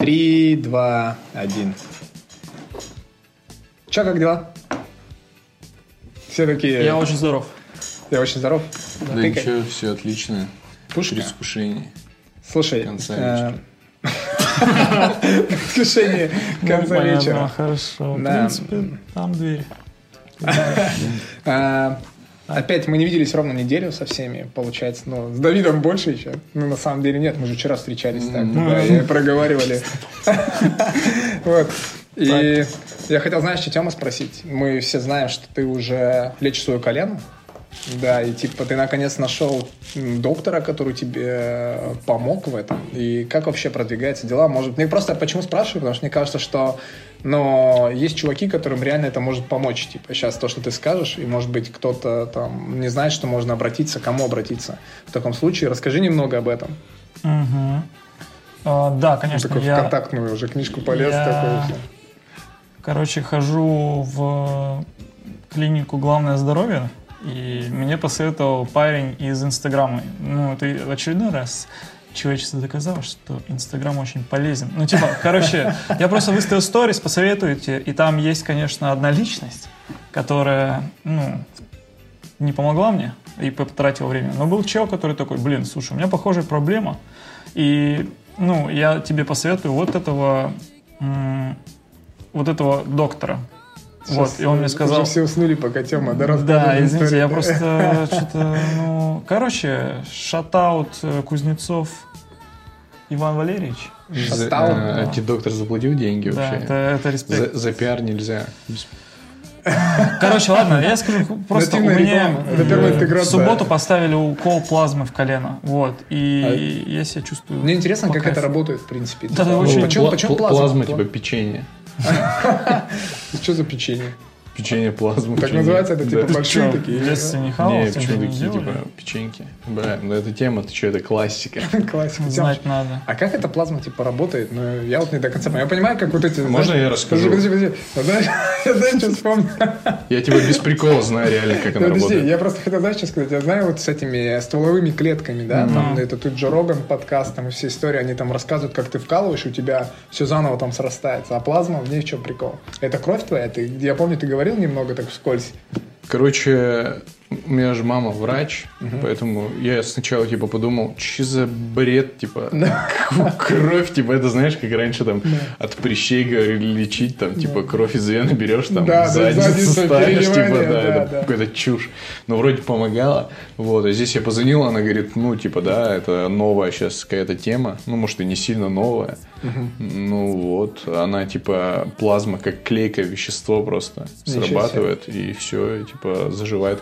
Три, два, один. Че, как дела? Все такие... Я очень здоров. Я очень здоров. Да Ты ничего, все отлично. Пушка? Предвкушение. Слушай, Конца э, предвкушение конца вечера. Хорошо. В Да. принципе, там дверь. Опять мы не виделись ровно неделю со всеми, получается. Ну, с Давидом больше еще. Ну, на самом деле нет, мы же вчера встречались так, да, и проговаривали. Вот. И я хотел, знаешь, что Тема спросить. Мы все знаем, что ты уже лечишь свое колено. Да, и типа ты наконец нашел доктора, который тебе э, помог в этом. И как вообще продвигаются дела? Может, мне просто почему спрашиваю, потому что мне кажется, что но есть чуваки, которым реально это может помочь. Типа сейчас то, что ты скажешь, и может быть кто-то там не знает, что можно обратиться, к кому обратиться. В таком случае расскажи немного об этом. Мгм. А, Да, конечно. Такой я- в контактную уже книжку полез. я- такой всё. Короче, хожу в клинику «Главное здоровье», и мне посоветовал парень из Инстаграма. Ну, это очередной раз человечество доказало, что Инстаграм очень полезен. Ну, типа, короче, я просто выставил сторис, посоветуйте, и там есть, конечно, одна личность, которая, ну, не помогла мне и потратила время. Но был чел, который такой, блин, слушай, у меня похожая проблема, и, ну, я тебе посоветую вот этого, вот этого доктора. Вот, Сейчас и он мне сказал... Уже все уснули, пока Тема да, Да, извините, историю. я просто что-то, ну... Короче, шатаут э, Кузнецов Иван Валерьевич. Э, а тебе доктор заплатил деньги Да, вообще? это, это респект. За, за пиар нельзя. Короче, ладно, я скажу, просто у меня э, в субботу поставили укол плазмы в колено, вот, и я себя чувствую... Мне интересно, как это работает, в принципе. Да, да, очень- Почему, Пла- почему пла- плазма? плазма, типа печенье. Что за печенье? Печенье плазму. Так называется это, типа, Да. большие такие? в детстве не хавал, Не, тебе почему такие, типа, печеньки? Бля, ну это тема, ты что, это классика. Классика. Знать надо. А как эта плазма, типа, работает? Ну, я вот не до конца понимаю. Я понимаю, как вот эти... Можно я расскажу? Подожди, подожди, подожди. Я Знаешь, что вспомнил? Я тебя без прикола знаю реально, как она Подожди, работает. я просто хотел, знаешь, что сказать? Я знаю вот с этими стволовыми клетками, да, там это тут Джо Роган подкаст, там и все истории, они там рассказывают, как ты вкалываешь, у тебя все заново там срастается. А плазма, в ней в чем прикол? Это кровь твоя? Ты, я помню, ты говорил немного так вскользь. Короче, у меня же мама врач, поэтому я сначала типа подумал, что за бред, типа кровь, типа это знаешь, как раньше там от прыщей говорили лечить, там типа кровь из вены берешь, там Да, да, задницу задницу ставишь, типа да, да, это да. какая-то чушь, но вроде помогала, вот, а здесь я позвонил, она говорит, ну типа да, это новая сейчас какая-то тема, ну может и не сильно новая, ну вот, она типа плазма как клейкое вещество просто Ничего себе. срабатывает и все, типа заживает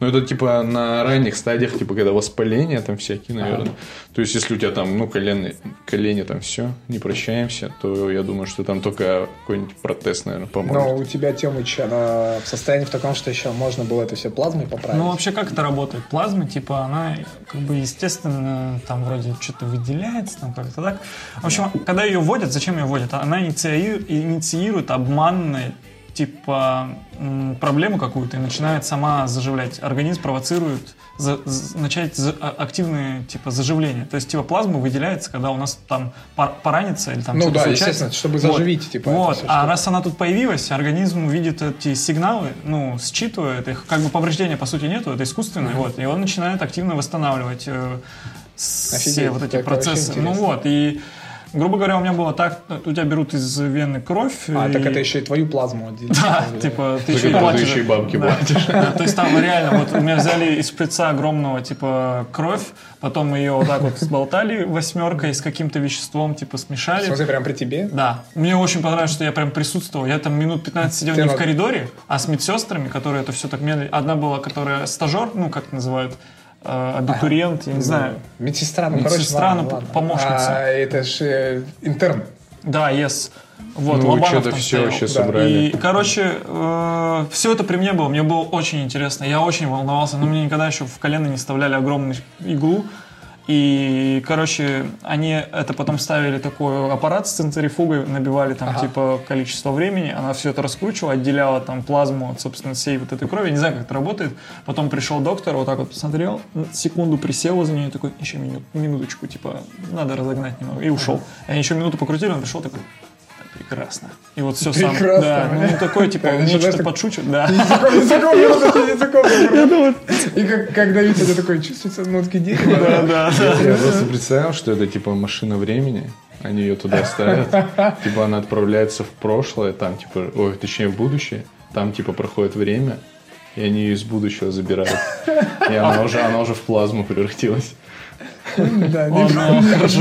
Но это типа на ранних стадиях, типа когда воспаление там всякие, наверное. То есть если у тебя там, ну, колено, колени там все, не прощаемся, то я думаю, что там только какой-нибудь протез, наверное, поможет. Но у тебя, Темыч, она в состоянии в таком, что еще можно было это все плазмой поправить. Ну, вообще, как это работает? Плазма, типа, она, как бы, естественно, там вроде что-то выделяется, там как-то так. В общем, когда ее вводят, зачем ее вводят? Она инициирует, инициирует обманные, типа, проблему какую-то и начинает сама заживлять. Организм провоцирует за- з- начать за- а- активные, типа, заживления. То есть, типа, плазма выделяется, когда у нас там пор- поранится или там Ну да, случается. естественно, чтобы Вот. заживить, типа, это Вот, всё, а что- раз она тут появилась, организм видит эти сигналы, ну, считывает их, как бы повреждения, по сути, нету, это искусственное, вот, и он начинает активно восстанавливать э, Офигеть, все вот эти процессы. Ну вот, и, грубо говоря, у меня было так, у тебя берут из вены кровь. А, и- так это еще и твою плазму отделить. Да, типа, ты еще и платишь. еще и бабки Да. платишь. То есть там реально, вот у меня взяли из шприца огромного, типа, кровь, потом ее вот так вот сболтали восьмеркой с каким-то веществом, типа, В смешали. смысле, прям при тебе? Да. Мне очень понравилось, что я прям присутствовал. Я там минут 15 сидел не в коридоре, а с медсестрами, которые это все так медленно. Одна была, которая стажер, ну, как называют, абитуриент, я не знаю. Медсестра, ну, Медсестра, короче, ладно, ну, помощница. А, это же интерн. Да, yes. Вот, Ну, Лобанов что-то там все вообще да. собрали. И, короче, все это при мне было. Мне было очень интересно. Я очень волновался. Но мне никогда еще в колено не вставляли огромную иглу. И, короче, они это потом ставили такой аппарат с центрифугой, набивали там, Ага. типа, количество времени, она все это раскручивала, отделяла там плазму от, собственно, всей вот этой крови. Я не знаю, как это работает. Потом пришел доктор, вот так вот посмотрел, секунду присел возле нее, такой, еще мину- минуточку, типа, надо разогнать немного, и ушел. Они еще минуту покрутили, он пришел такой, «Так, прекрасно. И вот все сам. Прекрасно. Да, ну, такой, типа, знаешь, что-то так- подшучивает, да. Языком, языком, языком. И как, как Давид это такой чувствуется нотки дерева. Да, да, да. Я просто представил, что это типа машина времени. Они ее туда ставят. Типа она отправляется в прошлое, там типа, ой, точнее в будущее. Там типа проходит время, и они ее из будущего забирают. И она уже, она уже в плазму превратилась. Да, Он, хорошо,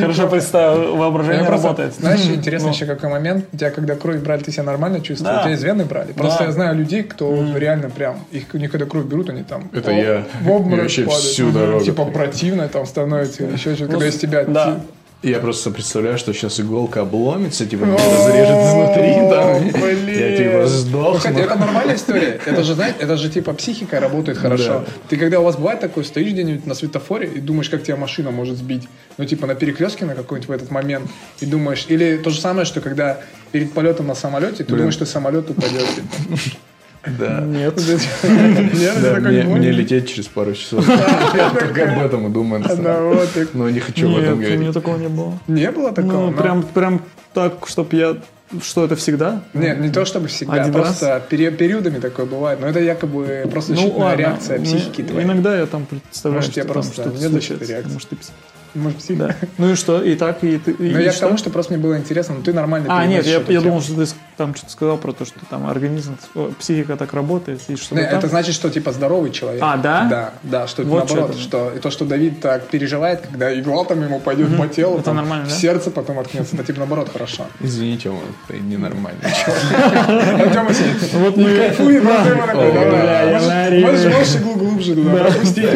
хорошо представил, воображение работает. Знаешь, интересно Ну. еще какой момент. У тебя, когда кровь брали, ты себя нормально чувствовал? У тебя из вены брали? Просто я знаю людей, кто реально прям... Их, у них когда кровь берут, они там... Это в- я. В обморок падают. всю Мгм. дорогу. Типа противно там становится. Еще что-то. Когда из тебя... Я просто представляю, что сейчас иголка обломится, типа меня разрежет изнутри, там. блин. Я типа Ну, сдохну. Кстати, это нормальная история. Это же, знаете, это же типа психика работает хорошо. Ты когда у вас бывает такое, стоишь где-нибудь на светофоре и думаешь, как тебя машина может сбить. Ну, типа на перекрестке на какой-нибудь в этот момент. И думаешь, или то же самое, что когда перед полетом на самолете, ты думаешь, что самолет упадет. типа. Да. Нет. Нет, мне, лететь через пару часов. Я только об этом и думаю. Да, вот. Но не хочу об Нет, этом у меня говорить. такого не было. Не было такого? Ну, но- прям, прям так, чтоб я... Что это всегда? Нет, не то чтобы всегда, Один просто пере- периодами такое бывает. Но это якобы просто защитная реакция Мне- психики твоей. Иногда я там представляю, Может, что тебе там просто что-то нет случается. реакции. Может, ты Может, психика. Да. Ну и что? И так, и ты... Но я к что? тому, что просто мне было интересно, ну ты нормально А, нет, я, я думал, что ты там что-то сказал про то, что там организм, психика так работает, и что Не, это значит, что типа здоровый человек. А, да? Да, да, что это Вот наоборот, что что, и то, что Давид так переживает, когда игла там ему пойдет по телу, Это там, нормально, в да? сердце потом откнется, это типа наоборот хорошо. Извините, он это ненормально. А Тёма сидит, Вот мы... Тёма я можешь- иглу глубже туда пропустить,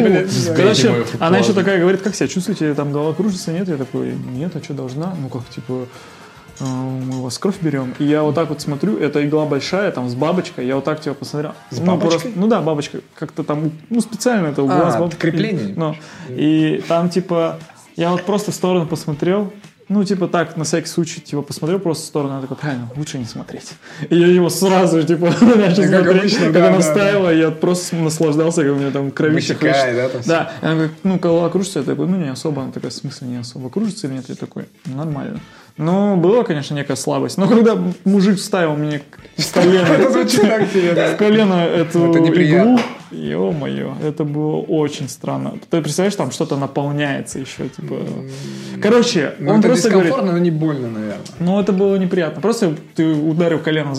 Короче, она еще такая говорит, как себя чувствуете, там голова кружится, нет? Я такой, нет, а что должна? Ну как, типа, э, мы у вас кровь берем. И я вот так вот смотрю, эта игла большая, там, с бабочкой, я вот так типа посмотрел. С ну, бабочкой? просто- ну да, бабочка, как-то там, ну специально это у А, глаз бабочка. крепление. Ну, и там типа, я вот просто в сторону посмотрел, ну, типа так, на всякий случай, типа, посмотрел просто в сторону, я такой, правильно, лучше не смотреть. И я его сразу, типа, начал Как смотреть, обычно, как да, она да, и я просто наслаждался, как у меня там кровище Вытекает, да, там. Да, и она говорит, ну, голова кружится, я такой, ну, не особо. Она такая, в смысле, не особо кружится или нет? Я такой, «Ну, нормально. Ну, была, конечно, некая слабость. Но когда мужик вставил мне в колено, в да. колено эту иглу, ё-моё, это было очень странно. Ты представляешь, там что-то наполняется еще, типа... Короче, Ну, он это просто говорит, дискомфортно, но не больно, наверное. ну, это было неприятно. Просто ты ударил колено,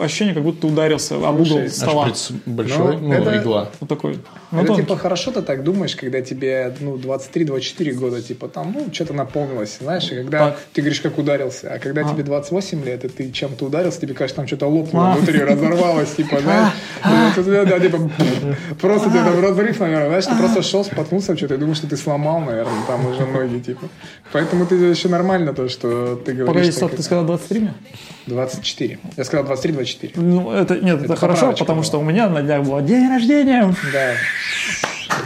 ощущение, как будто ты ударился об угол Слушай, Аж стола. большой, Ну, ну, это- игла. Вот такой. Ну, это типа хорошо ты так думаешь, когда тебе ну 23-24 года, типа там, ну, что-то наполнилось, знаешь, и когда Так. ты говоришь, как ударился, а когда А. тебе 28 лет, и ты чем-то ударился, тебе кажется, там что-то лопнуло А. внутри, разорвалось, типа, знаешь, вот это, да, типа, просто тебе там разрыв, наверное, знаешь, ты просто шел, споткнулся, что-то, и думаешь, что ты сломал, наверное, там уже ноги, типа. Поэтому ты еще нормально то, что ты говоришь. Погоди, стоп, ты сказал 23 мне? 24. Я сказал 23-24. Ну, это, нет, это, хорошо, потому что у меня на днях был день рождения. Да.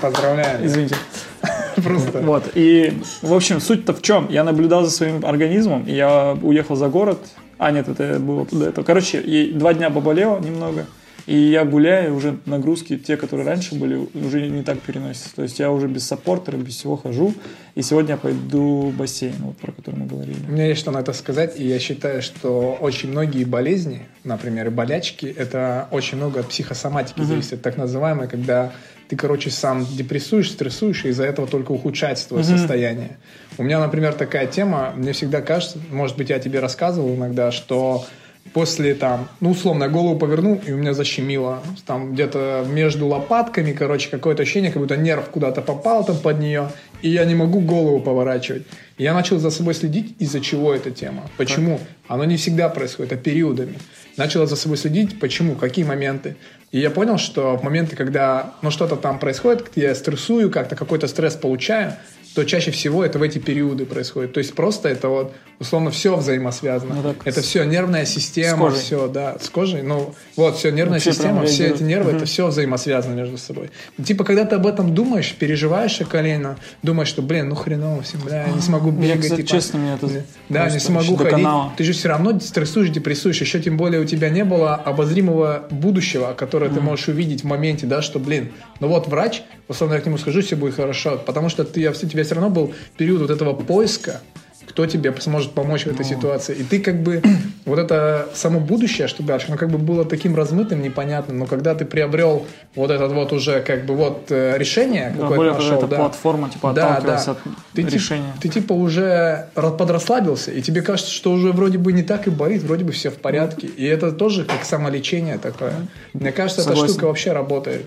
Поздравляю. Извините. Просто. Вот, и, в общем, суть-то в чем? Я наблюдал за своим организмом, и я уехал за город. А, нет, это было до этого. Короче, и два дня поболело немного, и я гуляю, уже нагрузки, те, которые раньше были, уже не так переносятся. То есть я уже без саппортера, без всего хожу, и сегодня я пойду в бассейн, вот про который мы говорили. У меня есть что на это сказать, и я считаю, что очень многие болезни, например, болячки, это очень много от психосоматики зависит, так называемое, когда ты, короче, сам депрессуешь, стрессуешь, и из-за этого только ухудшается твое состояние. У меня, например, такая тема, мне всегда кажется, может быть, я тебе рассказывал иногда, что после там, ну, условно, я голову повернул, и у меня защемило. Там где-то между лопатками, короче, какое-то ощущение, как будто нерв куда-то попал там под нее, и я не могу голову поворачивать. И я начал за собой следить, из-за чего эта тема. Почему? Оно не всегда происходит, а периодами. Начал за собой следить, почему, какие моменты. И я понял, что в моменты, когда ну, что-то там происходит, я стрессую, как-то какой-то стресс получаю, то чаще всего это в эти периоды происходит. То есть просто это вот условно все взаимосвязано. Ну, так это все нервная система, все, да, с кожей. Ну вот все нервная Вообще система, все эти нервы, Мгм. это все взаимосвязано между собой. Типа когда ты об этом думаешь, переживаешь о колено, думаешь, что блин, ну хреново всем, бля, я не смогу Я, бегать. кстати, типа. честно, меня это Да, не смогу ходить. доконало. Ты же все равно стрессуешь, депрессуешь. Еще тем более у тебя не было обозримого будущего, которое ты можешь увидеть в моменте, да, что, блин, ну вот врач, условно я к нему скажу, все будет хорошо. Потому что ты, у тебя все равно был период вот этого поиска, кто тебе сможет помочь в Ну. этой ситуации. И ты как бы вот это само будущее, что дальше, ну как бы было таким размытым, непонятным. Но когда ты приобрел вот этот вот уже как бы вот э, решение Да, какое-то нашел, да. платформа, типа, Да, да. от Ты, решения. ты типа уже ра- подрасслабился, и тебе кажется, что уже вроде бы не так и болит, вроде бы все в порядке. И это тоже как самолечение такое. Мне кажется, эта Согласен. штука вообще работает.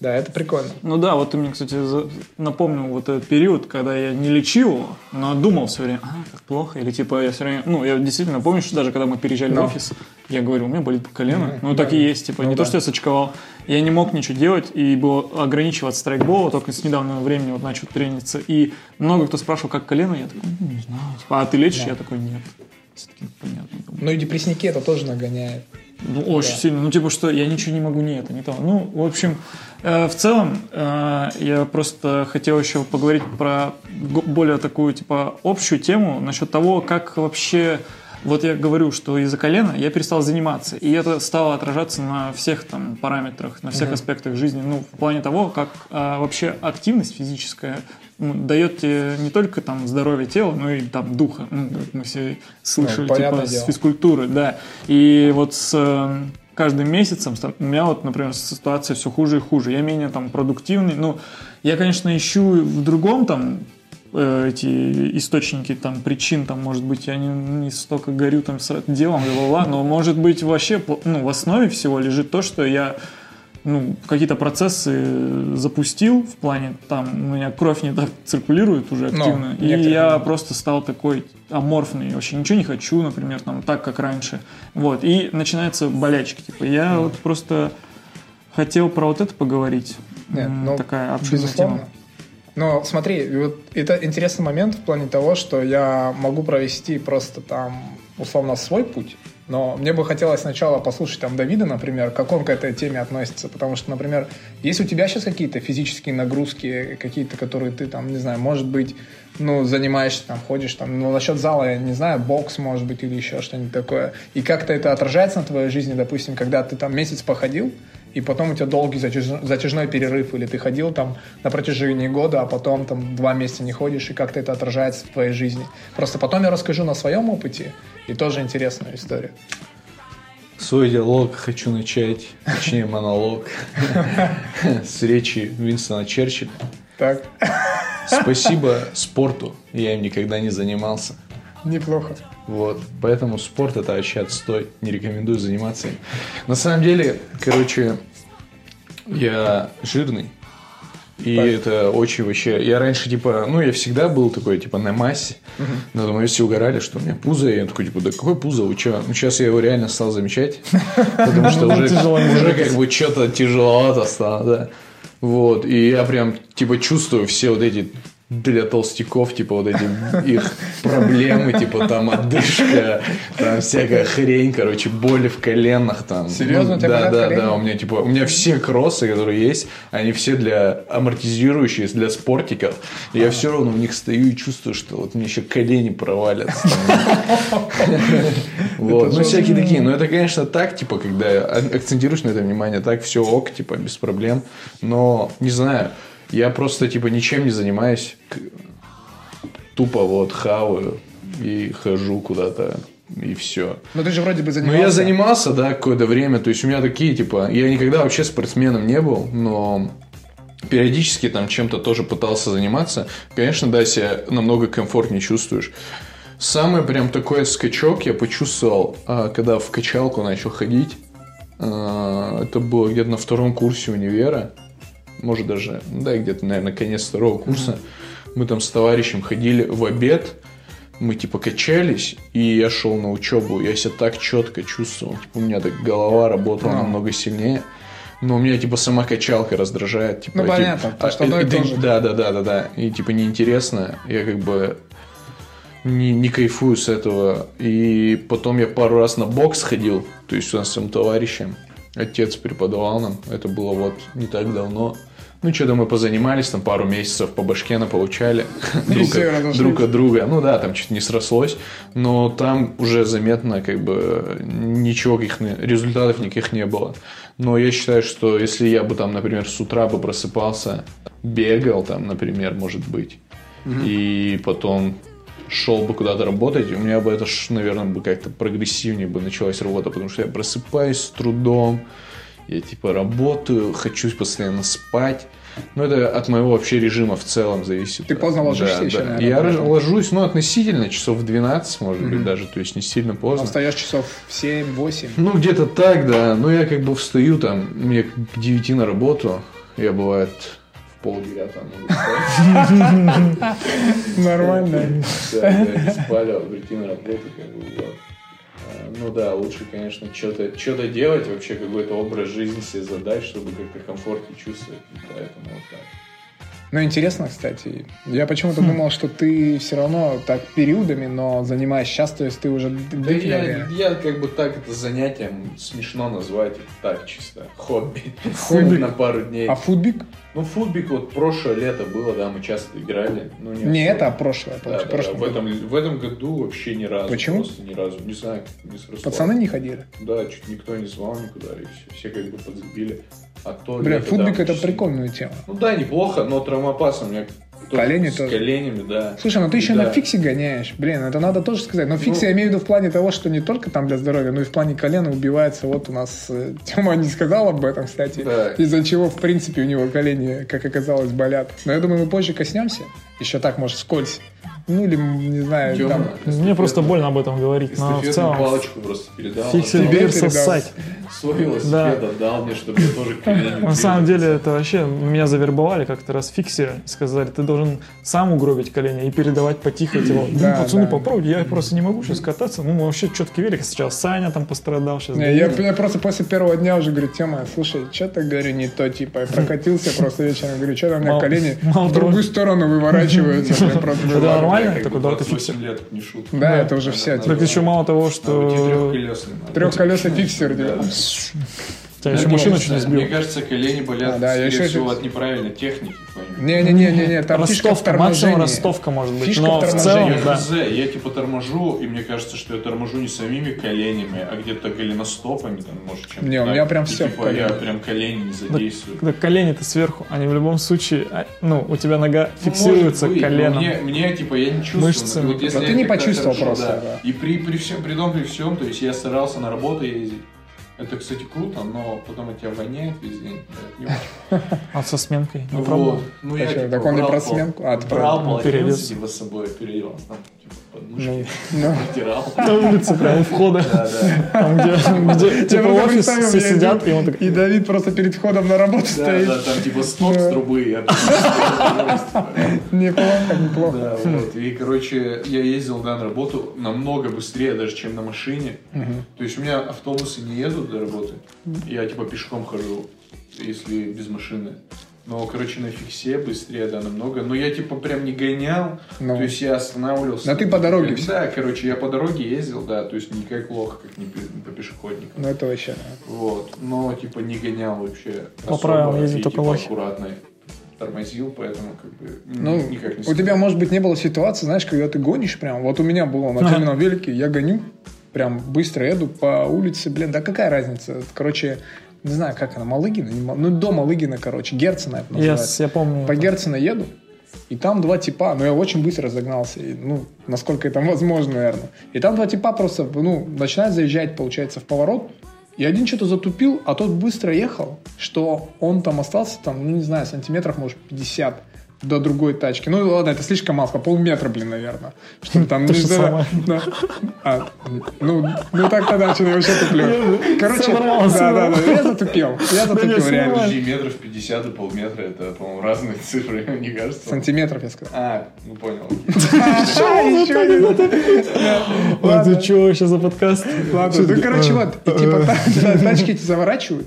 Да, это прикольно. Ну да, вот ты мне, кстати, напомнил вот этот период, когда я не лечил но думал все время, а, как плохо, или типа я все время, ну, я действительно помню, что даже когда мы переезжали Но. в офис, я говорю, у меня болит колено, Ну, ну, так да. и есть, типа, Ну, не да. то, что я сочковал, я не мог ничего делать, и был ограничиваться страйкбола, только с недавнего времени вот начал трениться, и много кто спрашивал, как колено, я такой, ну, не знаю, типа, а ты лечишь? Я такой, нет. Все таки понятно. Ну и депрессники это тоже нагоняет. Ну, очень Да. сильно. Ну, типа, что я ничего не могу, не это, не то. Ну, в общем, э, в целом, э, я просто хотел еще поговорить про более такую, типа, общую тему насчет того, как вообще... Вот я говорю, что из-за колена я перестал заниматься, и это стало отражаться на всех там параметрах, на всех аспектах жизни. Ну, в плане того, как а, вообще активность физическая дает тебе не только там здоровье тела, но и там духа. Ну, как мы все слышали, понятное типа, с дело. физкультуры, да. И вот с э, каждым месяцем у меня вот, например, ситуация все хуже и хуже. Я менее там продуктивный. Ну, я, конечно, ищу в другом там э, эти источники там причин, там, может быть, я не, не столько горю там с делом, бла-бла-бла, но, может быть, вообще ну, в основе всего лежит то, что я ну, какие-то процессы запустил в плане, там, у меня кровь не так циркулирует уже Ну, активно, и некоторые я люди. просто стал такой аморфный, вообще ничего не хочу, например, там, так, как раньше, вот, и начинаются болячки, типа, я вот просто хотел про вот это поговорить, Нет, ну, такая обширная Безусловно. тема. Но смотри, вот это интересный момент в плане того, что я могу провести просто там условно свой путь, но мне бы хотелось сначала послушать там Давида, например, как он к этой теме относится, потому что, например, есть у тебя сейчас какие-то физические нагрузки, какие-то, которые ты там, не знаю, может быть, ну, занимаешься, там, ходишь, там, ну, насчет зала, я не знаю, бокс, может быть, или еще что-нибудь такое, и как-то это отражается на твоей жизни, допустим, когда ты там месяц походил, и потом у тебя долгий затяж- затяжной перерыв, или ты ходил там на протяжении года, а потом там два месяца не ходишь, и как-то это отражается в твоей жизни. Просто потом я расскажу на своем опыте, и тоже интересную историю. Свой диалог хочу начать, точнее монолог, с речи Винстона Черчилля. Так, Спасибо спорту, я им никогда не занимался. Неплохо. Вот, поэтому спорт это вообще отстой, не рекомендую заниматься им. На самом деле, короче, я жирный, и Так. это очень вообще... Я раньше, типа, ну, я всегда был такой, типа, на массе. Но думаю, все угорали, что у меня пузо. И я такой, типа, да какое пузо, вы что? Ну, сейчас я его реально стал замечать. Потому что уже, не уже как бы что-то тяжеловато стало, да. Вот, и я прям, типа, чувствую все вот эти для толстяков, типа, вот эти их проблемы, типа, там, отдышка, там, всякая хрень, короче, боли в коленах, там. Серьезно, у тебя Да, да, да, у меня, типа, у меня все кроссы, которые есть, они все для амортизирующие, для спортиков. И я все равно в них стою и чувствую, что вот мне еще колени провалятся. Вот, ну, всякие такие. Но это, конечно, так, типа, когда акцентируешь на это внимание, так все ок, типа, без проблем. Но, не знаю, я просто, типа, ничем не занимаюсь. Тупо вот хаваю и хожу куда-то, и все. Ну ты же вроде бы Ну, занимался. я занимался, да, какое-то время. То есть, у меня такие, типа, я никогда вообще спортсменом не был, но периодически там чем-то тоже пытался заниматься. Конечно, да, себя намного комфортнее чувствуешь. Самый прям такой скачок я почувствовал, а, когда в качалку начал ходить. А, Это было где-то на втором курсе универа. Может даже, ну да, где-то, наверное, конец второго курса. Мы там с товарищем ходили в обед. Мы типа качались, и я шел на учебу. Я себя так четко чувствовал. Типа, у меня так голова работала Ну. намного сильнее. но у меня, типа, сама качалка раздражает. Типа, Ну, типа, понятно, потому что одно и это- то же. Да, да, да, да, да. И, типа, неинтересно. Я как бы не, не кайфую с этого. И потом я пару раз на бокс ходил, то есть у нас с товарищем. Отец преподавал нам, это было вот не так давно. Ну, что-то мы позанимались, там пару месяцев по башке получали друг, от- друг от друга. Ну да, там чуть не срослось, но там уже заметно как бы ничего, каких на- результатов никаких не было. Но я считаю, что если я бы там, например, с утра бы просыпался, бегал там, например, может быть, и потом шел бы куда-то работать, у меня бы это, наверное, бы как-то прогрессивнее бы началась работа, потому что я просыпаюсь с трудом, я типа работаю, хочу постоянно спать. Ну, это от моего вообще режима в целом зависит. Ты поздно ложишься Да, еще, да. наверное, Я поэтому. ложусь, ну, относительно, часов в 12, может быть, даже, то есть не сильно Но поздно. встаешь часов в 7-8. Ну, где-то так, да. Ну, я как бы встаю там, мне к 9 на работу. Я, бывает, могу встать. Нормально. Да, спали, а прийти на работу, как бы. А, Ну да, лучше, конечно, что-то что делать, вообще какой-то образ жизни себе задать, чтобы как-то комфортнее чувствовать. Поэтому вот так. Ну, интересно, кстати. Я почему-то думал, что ты все равно так периодами, но занимаешь сейчас, то есть ты уже Да я, я как бы так это занятием смешно назвать, это так чисто, хобби. Хобби? на пару дней. А футбик? Ну, футбик вот прошлое лето было, да, мы часто играли. Ну, не, Не это, а прошлое. Да, да, да. прошлый В, этом, в этом году вообще ни разу. Почему? Просто ни разу. Не знаю, как не срослось. Пацаны не ходили. Да, чуть никто не звал никуда, и все, все как бы подзабили. А то Бля, футбик это прикольная тема. Ну да, неплохо, но травмопас у меня тоже Колени с тоже. коленями, да. Слушай, ну ты еще Да. на фиксе гоняешь. Блин, это надо тоже сказать. Но фикс Ну- я имею в виду в плане того, что не только там для здоровья, но и в плане колена убивается. Вот у нас э, Тёма не сказал об этом, кстати. Да. Из-за чего, в принципе, у него колени, как оказалось, болят. Но я думаю, мы позже коснемся. Еще так, может, скользь. Ну или, не знаю, Тёма, там... Мне просто больно об этом говорить, но в целом палочку просто передал. Тебе бир сосать. Свой велосипед Да. отдал мне, чтобы я тоже На самом деле это вообще меня завербовали как-то раз в фиксе, сказали, ты должен сам угробить колени и передавать потихо эти вот. Да, Ну, пацаны, попробуйте, я просто не могу сейчас кататься. Ну, вообще четкий велик. Сейчас Саня там пострадал, сейчас. Я, я просто после первого дня уже говорю, Тема, слушай, что ты, говорю, не то, типа, я прокатился просто вечером, говорю, что там у меня колени в другую сторону выворачиваются. Это нормально? Как Так бы куда ты 28 фиксер? лет, не шутка. Да, Да. это уже все. Так Так еще мало того, что Трехколесный. Трехколесный фиксер. Тебя еще машину чуть не сбил. Мне кажется, колени болят, А, да, я скорее еще всего, от неправильной техники. Не-не-не, там фишка в Ростовка, максимум ростовка может быть. Фишка Но в целом, Я да. хз, я типа торможу, и мне кажется, что я торможу не самими коленями, а где-то голеностопами, там, может, чем-то Не, у меня прям И, всё в типа, я прям колени не задействую. Когда колени-то сверху, они в любом случае, а, ну, у тебя нога Ну, фиксируется коленом. Мне, мне, типа, я не чувствую. Мышцами. но вот если Да я ты не почувствовал просто, да. И при, при всем, при том, при всем, то есть я старался на работу ездить. Это, кстати, круто, но потом от тебя воняет весь день. А со сменкой? Не Вот. Ну, я, типа, так он не про сменку? А, ты про- ну, переоделся. типа, с собой, типа, подмышки, Ну, вытирал. На улице прямо у входа. Да, да. Там, где, типа офис, все сидят, и он так... И Давид просто перед входом на работу стоит. да, там типа стоп с трубы. Неплохо, неплохо. Да, вот. И, короче, я ездил, да, на работу намного быстрее даже, чем на машине. То есть у меня автобусы не едут до работы. Я, типа, пешком хожу, если без машины. Но, короче, на фиксе быстрее, да, намного. Но я, типа, прям не гонял. Ну. То есть я останавливался. Да ты по дороге всё. Да, короче, я по дороге ездил, да. То есть не как лох, как не по пешеходникам. Ну, это вообще, да. Вот. Но, типа, не гонял вообще. По особо правилам ездят только типа, лохи. аккуратно тормозил, поэтому, как бы, Ну, никак не у тебя, может быть, не было ситуации, знаешь, когда ты гонишь прям. Вот у меня было на фирменном велике, я гоню, прям быстро еду по улице, блин, да какая разница? Короче, не знаю, как она, Малыгина? Не Мал- Ну, до Малыгина, короче, Герцена это называется. Yes, я помню. По это. Герцена еду, и там два типа, но я очень быстро разогнался, и, ну, насколько это возможно, наверное. И там два типа просто, ну, начинают заезжать, получается, в поворот, и один что-то затупил, а тот быстро ехал, что он там остался, там, ну, не знаю, сантиметров, может, 50 до другой тачки. Ну, ладно, это слишком мало, полметра, блин, наверное. Что там... То ну, же да, самое. да. А, ну, ну, так тогда что-то вообще туплю. Короче, да, да, да, я затупил. Я затупил, реально. Подожди, метров 50 и полметра, это, по-моему, разные цифры, не кажется? Сантиметров, я сказал. А, ну понял. Ой, ты что, сейчас за подкаст? Ладно, ну короче, вот, и типа та- тачки эти заворачивают,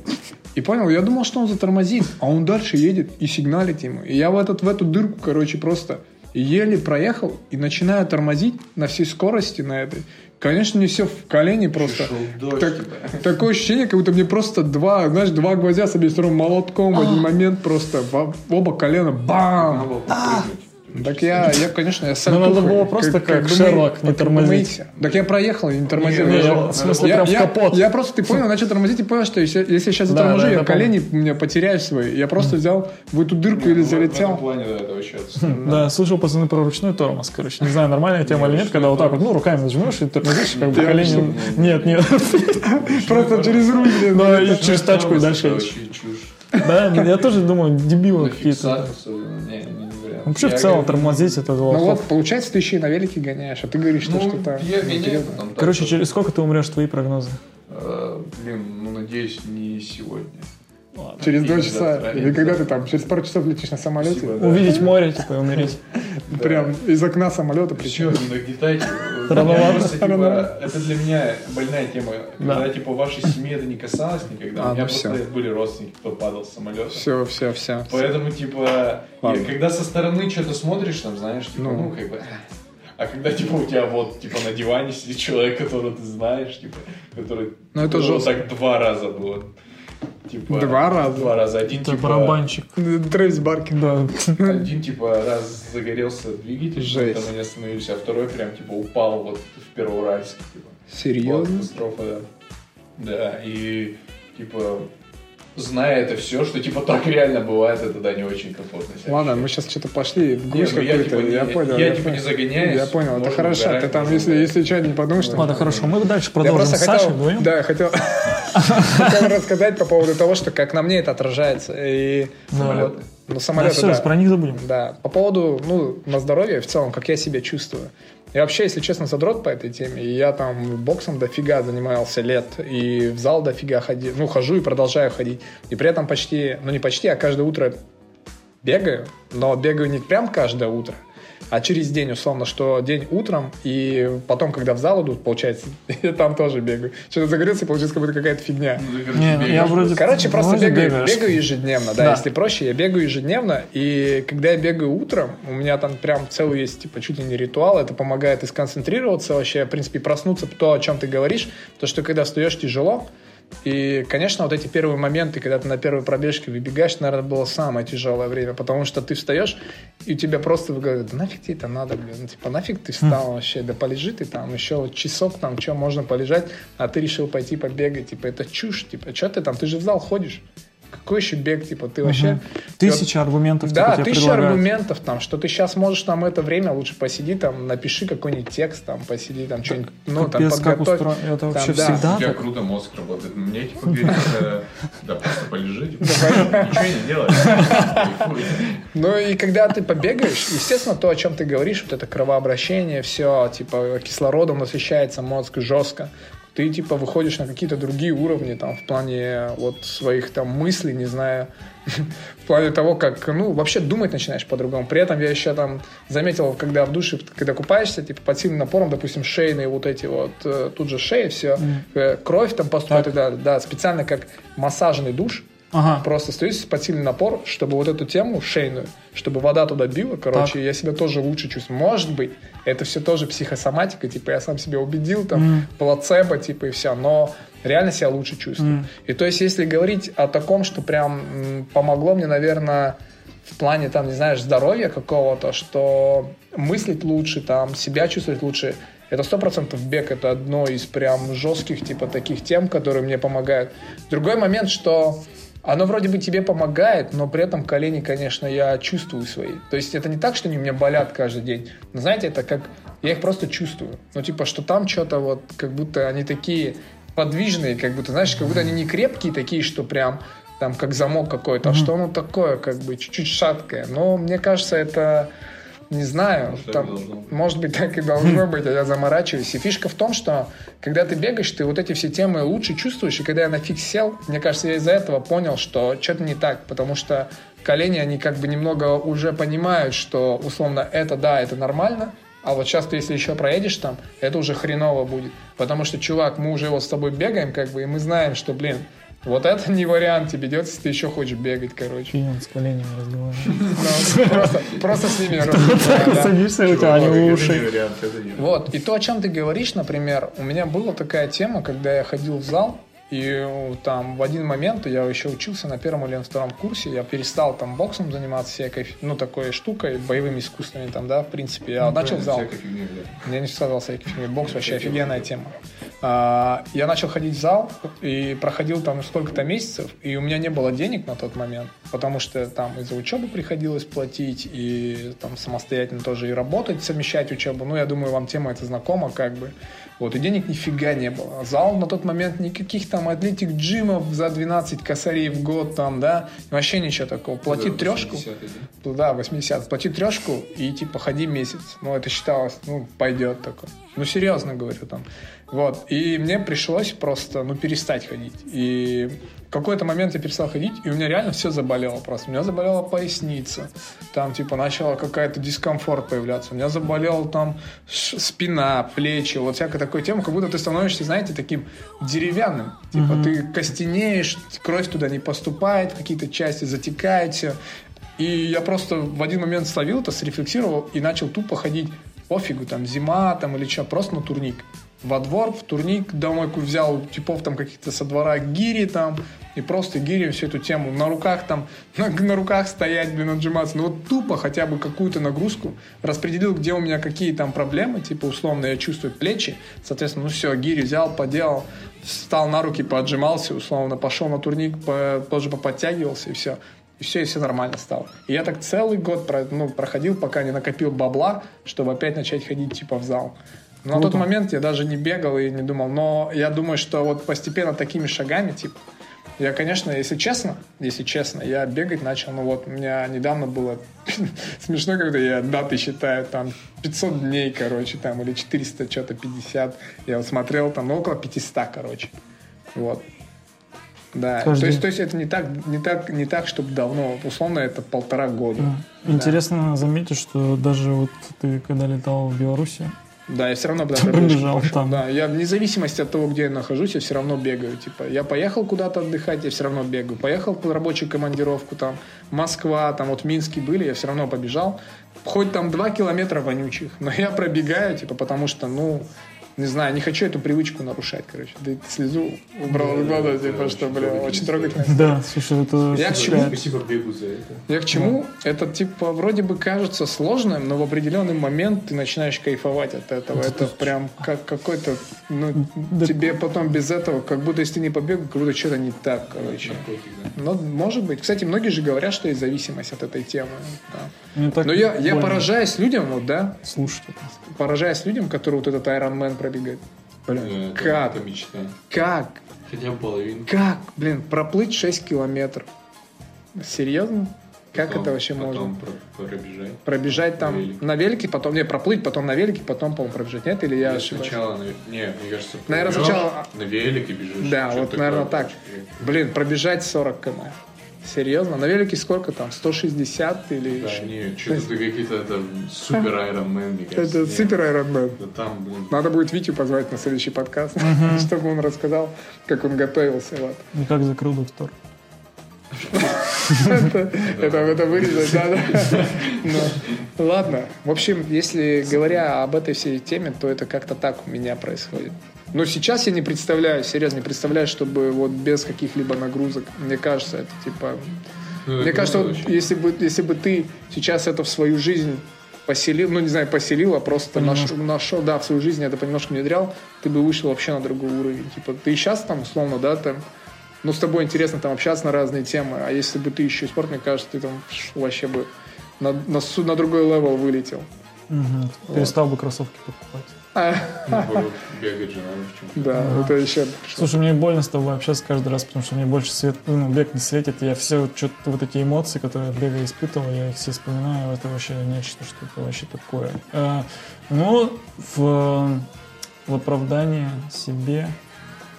И понял, я думал, что он затормозит, а он дальше едет и сигналит ему. И я в, этот, в эту дырку, короче, просто еле проехал и начинаю тормозить на всей скорости на этой. Конечно, мне все в колени просто. дождь, Так- типа. такое ощущение, как будто мне просто два, знаешь, два гвоздя с обеих сторон молотком в один момент просто в оба колена бам! Попрыгнуть. Так я, я, конечно, я сам Ну, надо было просто как Шерлок не тормозить. Так я проехал и не тормозил. Не, Я же- в смысле, я, прям в капот. Я просто, ты понял, начал тормозить и понял, что если, если я сейчас заторможу, да, я я колени у меня потеряю свои. Я просто взял в эту дырку или Ну, в- В этом залетел. плане, да, это вообще отстой. Да, слышал, пацаны, про ручной тормоз, короче. Не знаю, нормальная тема или нет, когда вот так вот, ну, руками нажмешь и тормозишь, как бы колени... Нет, нет. Просто через руль. Да, и через тачку и дальше. Да, я тоже думаю, дебилы какие-то. Вообще в Я целом говорю, тормозить это Ну вот, получается, ты еще и на велике гоняешь, а ты говоришь, что Ну, что-то... я там так Короче, через сколько ты умрешь, твои прогнозы? Э, Блин, ну надеюсь, не сегодня. Через два часа. завтра, Или когда ты завтра. там через пару часов летишь на самолете, Спасибо, да. Увидеть море, типа, и умереть. прям из окна самолета Все, причем. не нагнетайте. Рановато. Просто, типа, это для меня больная тема. Да. Когда, типа, вашей семьи это не касалось никогда. А, У меня ну просто были родственники, кто падал с самолета. Все, все, все. Поэтому, типа, Ладно. когда со стороны что-то смотришь, там, знаешь, типа, Ну. ну, как бы... А когда, типа, у тебя вот, типа, на диване сидит человек, которого ты знаешь, типа, который... Ну, это вот жестко. так два раза было. Типа, Два раза? Два раза. Один, Это типа... барабанчик. Трейс Баркин. Да. Один, типа, раз загорелся двигатель, Жесть. там они остановились, а второй прям, типа, упал вот в Первоуральск, типа. Была Серьезно? катастрофа, да. Да, и, типа, зная это все, что, типа, так реально бывает, это, да, не очень комфортно. себя Ладно, мы сейчас что-то пошли в Не, гусь ну я, какой-то. типа, не- Я понял. я, типа, понял. не загоняюсь, Я понял, это хорошо. угорать, Ты там, можно если, если что, не подумаешь, что... Ладно, хорошо, мы дальше Я продолжим просто с Сашей хотел, да, хотел, хотел рассказать по поводу того, что как на мне это отражается. И, Самолеты. вот, ну, Да, самолеты, все, да. про них забудем. Да, по поводу, ну, на здоровье в целом, как я себя чувствую. Я вообще, если честно, задрот по этой теме. И я там боксом дофига занимался лет. И в зал дофига ходил. Ну, хожу и продолжаю ходить. И при этом почти, ну не почти, а каждое утро бегаю. Но бегаю не прям каждое утро, а через день, условно, что день утром, и потом, когда в зал идут, получается, я там тоже бегаю. Что-то загорелся, и получается, как будто какая-то фигня. Ну, Не, ну, я вроде- Короче, просто Вроде бегаю, бегаешь. бегаю ежедневно, да, Да. если проще, я бегаю ежедневно, и когда я бегаю утром, у меня там прям целый есть, типа, чуть ли не ритуал, это помогает и сконцентрироваться вообще, в принципе, проснуться, то, о чем ты говоришь, то, что когда встаешь тяжело, и, конечно, вот эти первые моменты, когда ты на первой пробежке выбегаешь, наверное, было самое тяжелое время, потому что ты встаешь, и у тебя просто в голове, да нафиг тебе это надо, блин, ну, типа, нафиг ты встал вообще, да полежи ты там еще вот часок, там, что можно полежать, а ты решил пойти побегать, типа, это чушь, типа, что ты там, ты же в зал ходишь, какой еще бег, типа, ты вообще... Тысяча аргументов Да, типа, тысяча предлагают. аргументов там, что ты сейчас можешь там это время лучше посиди там, напиши какой-нибудь текст там, посиди там что-нибудь, ну там Капец, как подготовь. устроено. Это вообще да. всегда У тебя круто мозг работает. Мне, типа, говорит, э, да просто полежи, типа, ничего не делай. Ну и когда ты побегаешь, естественно, то, о чем ты говоришь, вот это кровообращение, все, типа, кислородом насыщается мозг жестко. Ты, типа, выходишь на какие-то другие уровни, там, в плане вот своих там мыслей, не знаю, в плане того, как, ну, вообще думать начинаешь по-другому. При этом я еще там заметил, когда в душе, когда купаешься, типа, под сильным напором, допустим, шейные вот эти вот, э, тут же шея, все, кровь там поступает и так далее. Да, специально как массажный душ, Ага. Просто стоишь под сильный напор, чтобы вот эту тему шейную, чтобы вода туда била, короче, Так. я себя тоже лучше чувствую. Может быть, это все тоже психосоматика, типа я сам себя убедил, там, Мгм. плацебо, типа и все, но реально себя лучше чувствую. Мгм. И то есть, если говорить о таком, что прям м, помогло мне, наверное, в плане, там, не знаешь, здоровья какого-то, что мыслить лучше, там, себя чувствовать лучше, это сто процентов бег, это одно из прям жестких, типа, таких тем, которые мне помогают. Другой момент, что оно вроде бы тебе помогает, но при этом колени, конечно, я чувствую свои. То есть это не так, что они у меня болят каждый день. Но знаете, это как... Я их просто чувствую. Ну, типа, что там что-то вот, как будто они такие подвижные, как будто, знаешь, как будто они не крепкие такие, что прям там как замок какой-то, а что оно такое, как бы чуть-чуть шаткое. Но мне кажется, это не знаю, Может, там, может быть, так и должно быть, а я заморачиваюсь. И фишка в том, что когда ты бегаешь, ты вот эти все темы лучше чувствуешь, и когда я на фикс сел, мне кажется, я из-за этого понял, что что-то не так, потому что колени, они как бы немного уже понимают, что условно это да, это нормально, а вот сейчас ты, если еще проедешь там, это уже хреново будет. Потому что, чувак, мы уже вот с тобой бегаем, как бы, и мы знаем, что, блин, Вот это не вариант тебе идет, если ты еще хочешь бегать, короче. Клиент с коленями разговаривает. Ну, просто- с ними. Садишься, у тебя они уши. Вот, и то, о чем ты говоришь, например, у меня была такая тема, когда я ходил в зал, и э, там в один момент я еще учился на первом или на втором курсе, я перестал там боксом заниматься всякой, ну, такой штукой, боевыми искусствами там, да, в принципе, я начал в зал. Я не сказал всякий фильм. Бокс вообще офигенная тема. А, Я начал ходить в зал и проходил там сколько-то месяцев, и у меня не было денег на тот момент, потому что там из-за учебы приходилось платить, и там самостоятельно тоже и работать, совмещать учебу. Ну, я думаю, вам тема эта знакома, как бы. Вот, и денег нифига не было. Зал на тот момент никаких там атлетик джимов за 12 косарей в год там, да, вообще ничего такого. Плати трешку, ну да, 80. Плати трешку и типа ходи месяц. Ну, это считалось, ну, пойдет такое. Ну, серьезно говорю там. Вот. И мне пришлось просто, ну, перестать ходить. И в какой-то момент я перестал ходить, и у меня реально все заболело просто. У меня заболела поясница. Там, типа, начала какая-то дискомфорт появляться. У меня заболела там спина, плечи, вот всякая такая тема, как будто ты становишься, знаете, таким деревянным. Типа, ты костенеешь, кровь туда не поступает, какие-то части затекают все. И я просто в один момент словил это, срефлексировал и начал тупо ходить пофигу, там, зима, там, или что, просто на турник. Во двор, в турник, домой взял типов там каких-то со двора гири там, и просто гири всю эту тему. На руках там, на, на руках стоять, блин, отжиматься. Ну вот тупо хотя бы какую-то нагрузку распределил, где у меня какие там проблемы, типа условно я чувствую плечи, соответственно, ну все, гири взял, поделал, встал на руки, поотжимался, условно, пошел на турник, по- тоже поподтягивался и все. И все, и все нормально стало. И я так целый год ну, проходил, пока не накопил бабла, чтобы опять начать ходить типа в зал. Но на тот момент я даже не бегал и не думал. Но я думаю, что вот постепенно такими шагами, типа, я, конечно, если честно, если честно, я бегать начал, ну вот, у меня недавно было смешно, когда я даты считаю, там, 500 дней, короче, там, или 400, что-то 50. Я вот смотрел, там, ну, около 500, короче. Вот. Да, Каждый то есть, то есть это не так, не так, не так, чтобы давно, условно это полтора года. Интересно заметить, что даже вот ты когда летал в Беларуси, Да, я все равно куда-то там. Да, я вне зависимости от того, где я нахожусь, я все равно бегаю. Типа, я поехал куда-то отдыхать, я все равно бегаю. Поехал по рабочую командировку, там, Москва, там, вот в Минске были, я все равно побежал. Хоть там два километра вонючих, но я пробегаю, типа, потому что, ну, не знаю, не хочу эту привычку нарушать, короче. Да и слезу убрал из глаза, типа, что, бля, очень трогательно. да, слушай, это Я к чему? Спасибо бегу за это. Я к чему? Это типа вроде бы кажется сложным, но в определенный момент ты начинаешь кайфовать от этого. Это прям как какой-то, ну, Да. тебе потом без этого, как будто если ты не побегал, как будто что-то не так, короче. Ну, может быть. Кстати, многие же говорят, что есть зависимость от этой темы. да. Так Но я, я поражаюсь людям, вот, да, слушать это. поражаюсь людям, которые вот этот Iron Man пробегают. Блин, Это- как? Это мечта. Как? Хотя бы половину. Как? Блин, проплыть 6 километров. Серьезно? Как Потом- это вообще можно? Потом про- пробежать. Пробежать там На велике. на велике, потом не проплыть, потом на велике, потом, по-моему, пробежать. Нет, или я Нет, ошибаюсь? Сначала, на- не, мне кажется, Наверное, сначала- на велике бежишь. Да, вот, наверное, так. Блин, пробежать 40 км. Серьезно? На велике сколько там? 160 или... Да, не, что-то какие-то это супер Ironman, мне кажется. Это супер Ironman. Да там, блин, Надо будет Витю позвать на следующий подкаст, чтобы он рассказал, как он готовился. Вот. И как закрыл доктор. Это, вырезать надо. Ну, ладно. В общем, если говоря об этой всей теме, то это как-то так у меня происходит. Но сейчас я не представляю, серьезно, не представляю, чтобы вот без каких-либо нагрузок. Мне кажется, это типа... Ну, Мне это кажется, вот если бы, если бы ты сейчас это в свою жизнь поселил, ну не знаю, поселил, а просто нашел, нашел, да, в свою жизнь это понемножку внедрял, ты бы вышел вообще на другой уровень. Типа, ты сейчас там, условно, да, там, ну, с тобой интересно там общаться на разные темы, а если бы ты еще и спорт, мне кажется, ты там вообще бы на, на, на другой level вылетел. Мгм. Перестал бы кроссовки покупать. А, бегать же надо в чем да, это еще... Слушай, мне больно с тобой общаться каждый раз, потому что мне больше свет, ну, бег не светит. Я все вот, что-то вот эти эмоции, которые я бега испытывал, я их все вспоминаю. Это вообще нечто, что это вообще такое. Э, ну, в, в оправдание себе,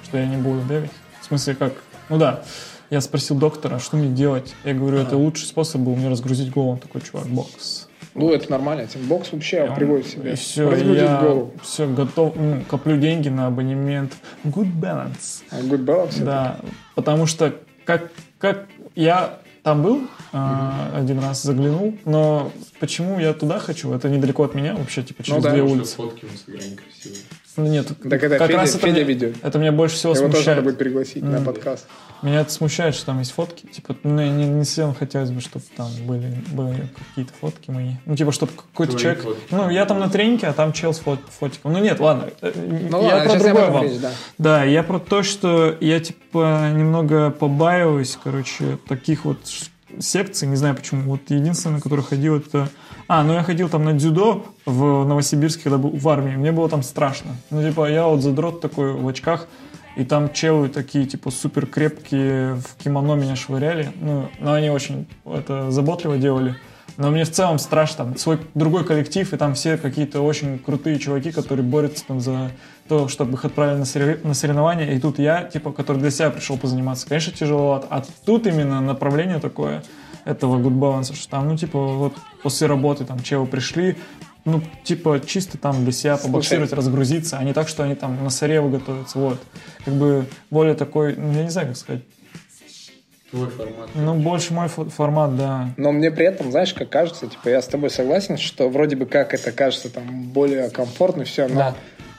что я не буду бегать. В смысле, как? Ну да, я спросил доктора, что мне делать. Я говорю, это лучший способ был мне разгрузить голову. Он такой, чувак, бокс. Ну, это нормально. Тимбокс вообще приводит себя. И все, разбудит я голову. все готов, ну, коплю деньги на абонемент Good Balance. А Good balance. Да, потому что как, как я там был, а, один раз заглянул, но почему я туда хочу? Это недалеко от меня, вообще, типа, через Ну да. две улицы. фотки в Инстаграме красивые. Ну, нет, Так это как Федя- раз это Федя меня, ведет. это меня больше всего Его тоже смущает. надо будет пригласить на подкаст. Меня это смущает, что там есть фотки. Типа, ну, не, не сильно хотелось бы, чтобы там были, были какие-то фотки мои. Ну, типа, чтобы какой-то Твои человек... фотки. Ну, я там на тренинге, а там чел с фот- фотиком. Ну, нет, ладно. э, Ну я ладно, про другое вам. речь, да. Да, я про то, что я, типа, немного побаиваюсь, короче, таких вот секций, не знаю почему. Вот единственное, на которое ходил, это... А, ну я ходил там на дзюдо в Новосибирске, когда был в армии, мне было там страшно. Ну, типа, я вот задрот такой в очках, и там челы такие, типа, супер крепкие, в кимоно меня швыряли. Ну, но они очень это заботливо делали. Но мне в целом страшно, там свой другой коллектив, и там все какие-то очень крутые чуваки, которые борются там за то, чтобы их отправили на, сорев- на соревнования, и тут я, типа, который для себя пришел позаниматься, конечно, тяжеловато. А тут именно направление такое этого good balance, что там, ну, типа, вот после работы там челы пришли, ну, типа, чисто там для себя побоксировать, разгрузиться, а не так, что они там на соревы готовятся, вот. Как бы более такой, ну, я не знаю, как сказать, Твой формат. ну, больше мой фо- формат, да. Но мне при этом, знаешь, как кажется, типа, я с тобой согласен, что вроде бы как это кажется там более комфортно, все, но Да.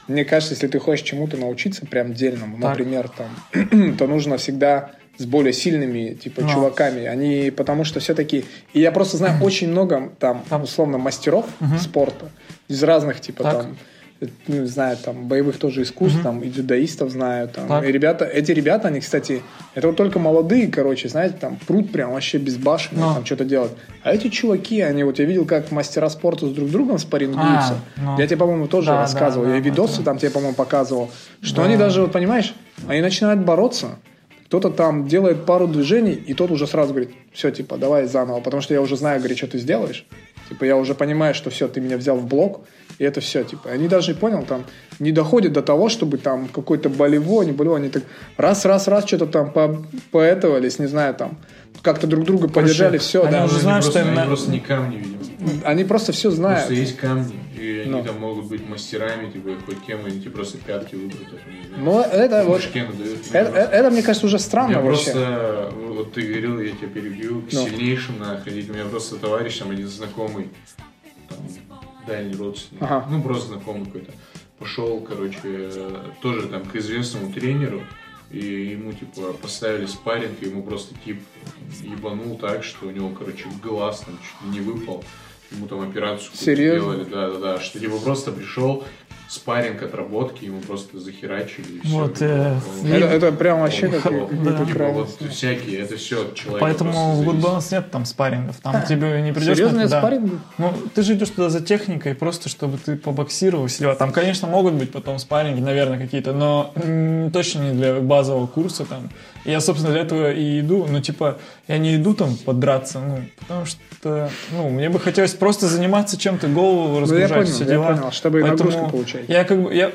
мне кажется, если ты хочешь чему-то научиться прям дельному, Так. например, там, то нужно всегда с более сильными, типа, Ну. чуваками. Они, потому что все-таки... И я просто знаю очень много, там, Там. условно, мастеров спорта из разных, типа, Так. там, э, ну, не знаю, там, боевых тоже искусств, там, и дзюдоистов знаю, там. Так. И ребята, эти ребята, они, кстати, это вот только молодые, короче, знаете, там, прут прям вообще безбашенные, Ну. там, что-то делать. А эти чуваки, они, вот я видел, как мастера спорта с друг другом спаррингуются. А, ну. Я тебе, по-моему, тоже Да, рассказывал. да, я да, видосы это- там тебе, по-моему, показывал. Что Да. они даже, вот понимаешь, они начинают бороться. Кто-то там делает пару движений, и тот уже сразу говорит, все, типа, давай заново, потому что я уже знаю, говорит, что ты сделаешь. Типа, я уже понимаю, что все, ты меня взял в блок, и это все, типа. Они даже, понял, там, не доходят до того, чтобы там какой-то болевой, не болевой, они так раз-раз-раз что-то там по, поэтовались, не знаю, там, как-то друг друга поддержали, все, они да. уже знают, просто, что им они просто не камни, видимо. Они просто все знают. Просто есть камни, и они Ну. там могут быть мастерами, типа, хоть кем, и они тебе просто пятки знаю. Но это вот, это, это- это, мне кажется, уже странно Я вообще. просто, вот ты говорил, я тебя перебью, к Ну. сильнейшим надо ходить. У меня просто товарищ, там один знакомый, там, дальний родственник, Ага. ну просто знакомый какой-то, пошел, короче, э, тоже там к известному тренеру, и ему, типа, поставили спарринг, и ему просто, тип, ебанул так, что у него, короче, глаз там чуть не выпал. Ему там операцию какую-то Серьезно? делали, да-да-да, что типа просто пришел, спарринг отработки, ему просто захерачили, и все. Вот, э, Это, это прям вообще как- какой-то Типа, вот всякие, это все от человека. Поэтому в Good. Balance нет там спаррингов. Там тебе не придешь... Серьезно, на- нет да. спарринга? Ну, ты же идешь туда за техникой, просто чтобы ты побоксировал. сидел. Там, конечно, могут быть потом спарринги, наверное, какие-то, но м, точно не для базового курса там. Я, собственно, для этого и иду. Ну, типа, я не иду там подраться, ну, потому что, ну, мне бы хотелось просто заниматься чем-то, голову Ну, я разгружать, понял, все я дела. понял, чтобы Поэтому нагрузку получать. Я как бы, я,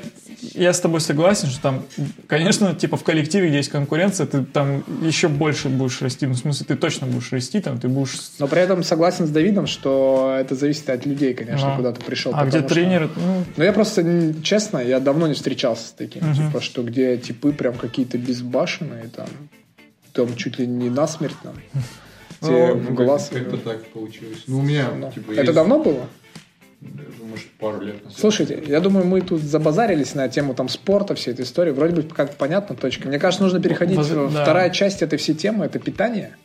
я с тобой согласен, что там, конечно, типа в коллективе, где есть конкуренция, ты там еще больше будешь расти. Ну, в смысле, ты точно будешь расти, там, ты будешь Но при этом согласен с Давидом, что это зависит от людей, конечно, Ну. куда ты пришел. А где что- тренер, ну, Ну, я просто, честно, я давно не встречался с таким, типа, что где типы прям какие-то безбашенные, там, там чуть ли не насмерть, там, те Ну, глаз. Как-то так получилось. Ну, у меня, типа, Это есть- давно было? Может, пару лет назад. Слушайте, я думаю, мы тут забазарились на тему там спорта, всей этой истории. Вроде бы как понятна точка. Мне кажется, нужно переходить. Воз- в- да. Вторая часть этой всей темы – это питание.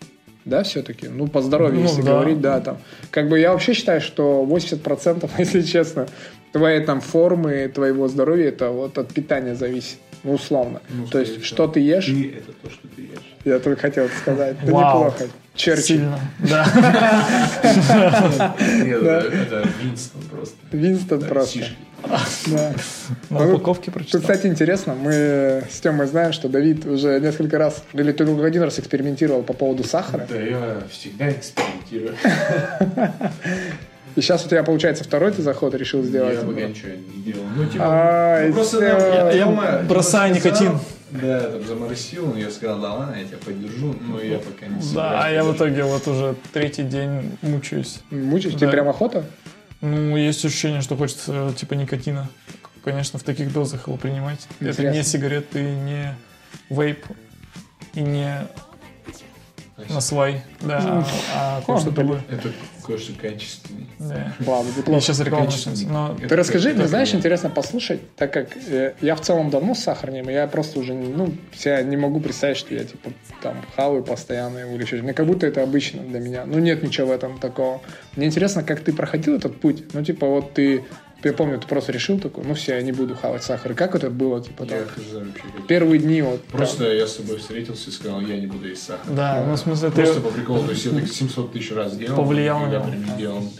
Да, все-таки? Ну, по здоровью, Ну, если да. говорить, да, там. Как бы я вообще считаю, что 80%, если честно, твоей там формы, твоего здоровья, это вот от питания зависит. Ну, условно. Ну, То есть, что ты ешь, Ты это то, что ты ешь. я только хотел это сказать. Да неплохо. Черчилль. сильно. Да. Нет, это, Винстон просто. Винстон просто. Да. На Ну, упаковке Тут, прочитал. кстати, интересно, мы с Тёмой знаем, что Давид уже несколько раз, или ты только один раз экспериментировал по поводу сахара. Да, я всегда экспериментирую. И сейчас у тебя, получается, второй ты заход решил сделать. Я пока ничего не делал. Ну, типа, Ай, ну, просто Я- я бросаю никотин. Да, там заморосил, но я сказал, да ладно, я тебя поддержу, но я пока не Да, собираюсь а я в итоге вот уже третий день мучаюсь. Мучаешь? Тебе Да. прям охота? Ну, есть ощущение, что хочется типа никотина. Конечно, в таких дозах его принимать. Это не сигареты, не вейп и не на свай, да, а, а кое-что другое. Это кое-что качественное. Да. Ладно, Я сейчас Качественный. Но Ты расскажи, мне знаешь, интересно послушать, так как э, я в целом давно сахарнем, и я просто уже, ну, себя не могу представить, что я, типа, там, хаваю постоянно его или что-то. Мне как будто это обычно для меня. Ну, нет ничего в этом такого. Мне интересно, как ты проходил этот путь. Ну, типа, вот ты, я помню, ты просто решил такой, ну, все, я не буду хавать сахар. И как это было, типа, там, Я хз вообще. как- первые дни, вот, Просто я с тобой встретился и сказал, я не буду есть сахар. да, ну в смысле ты Просто по приколу, то есть я так 700 тысяч раз делал. Повлиял на него. прям не делал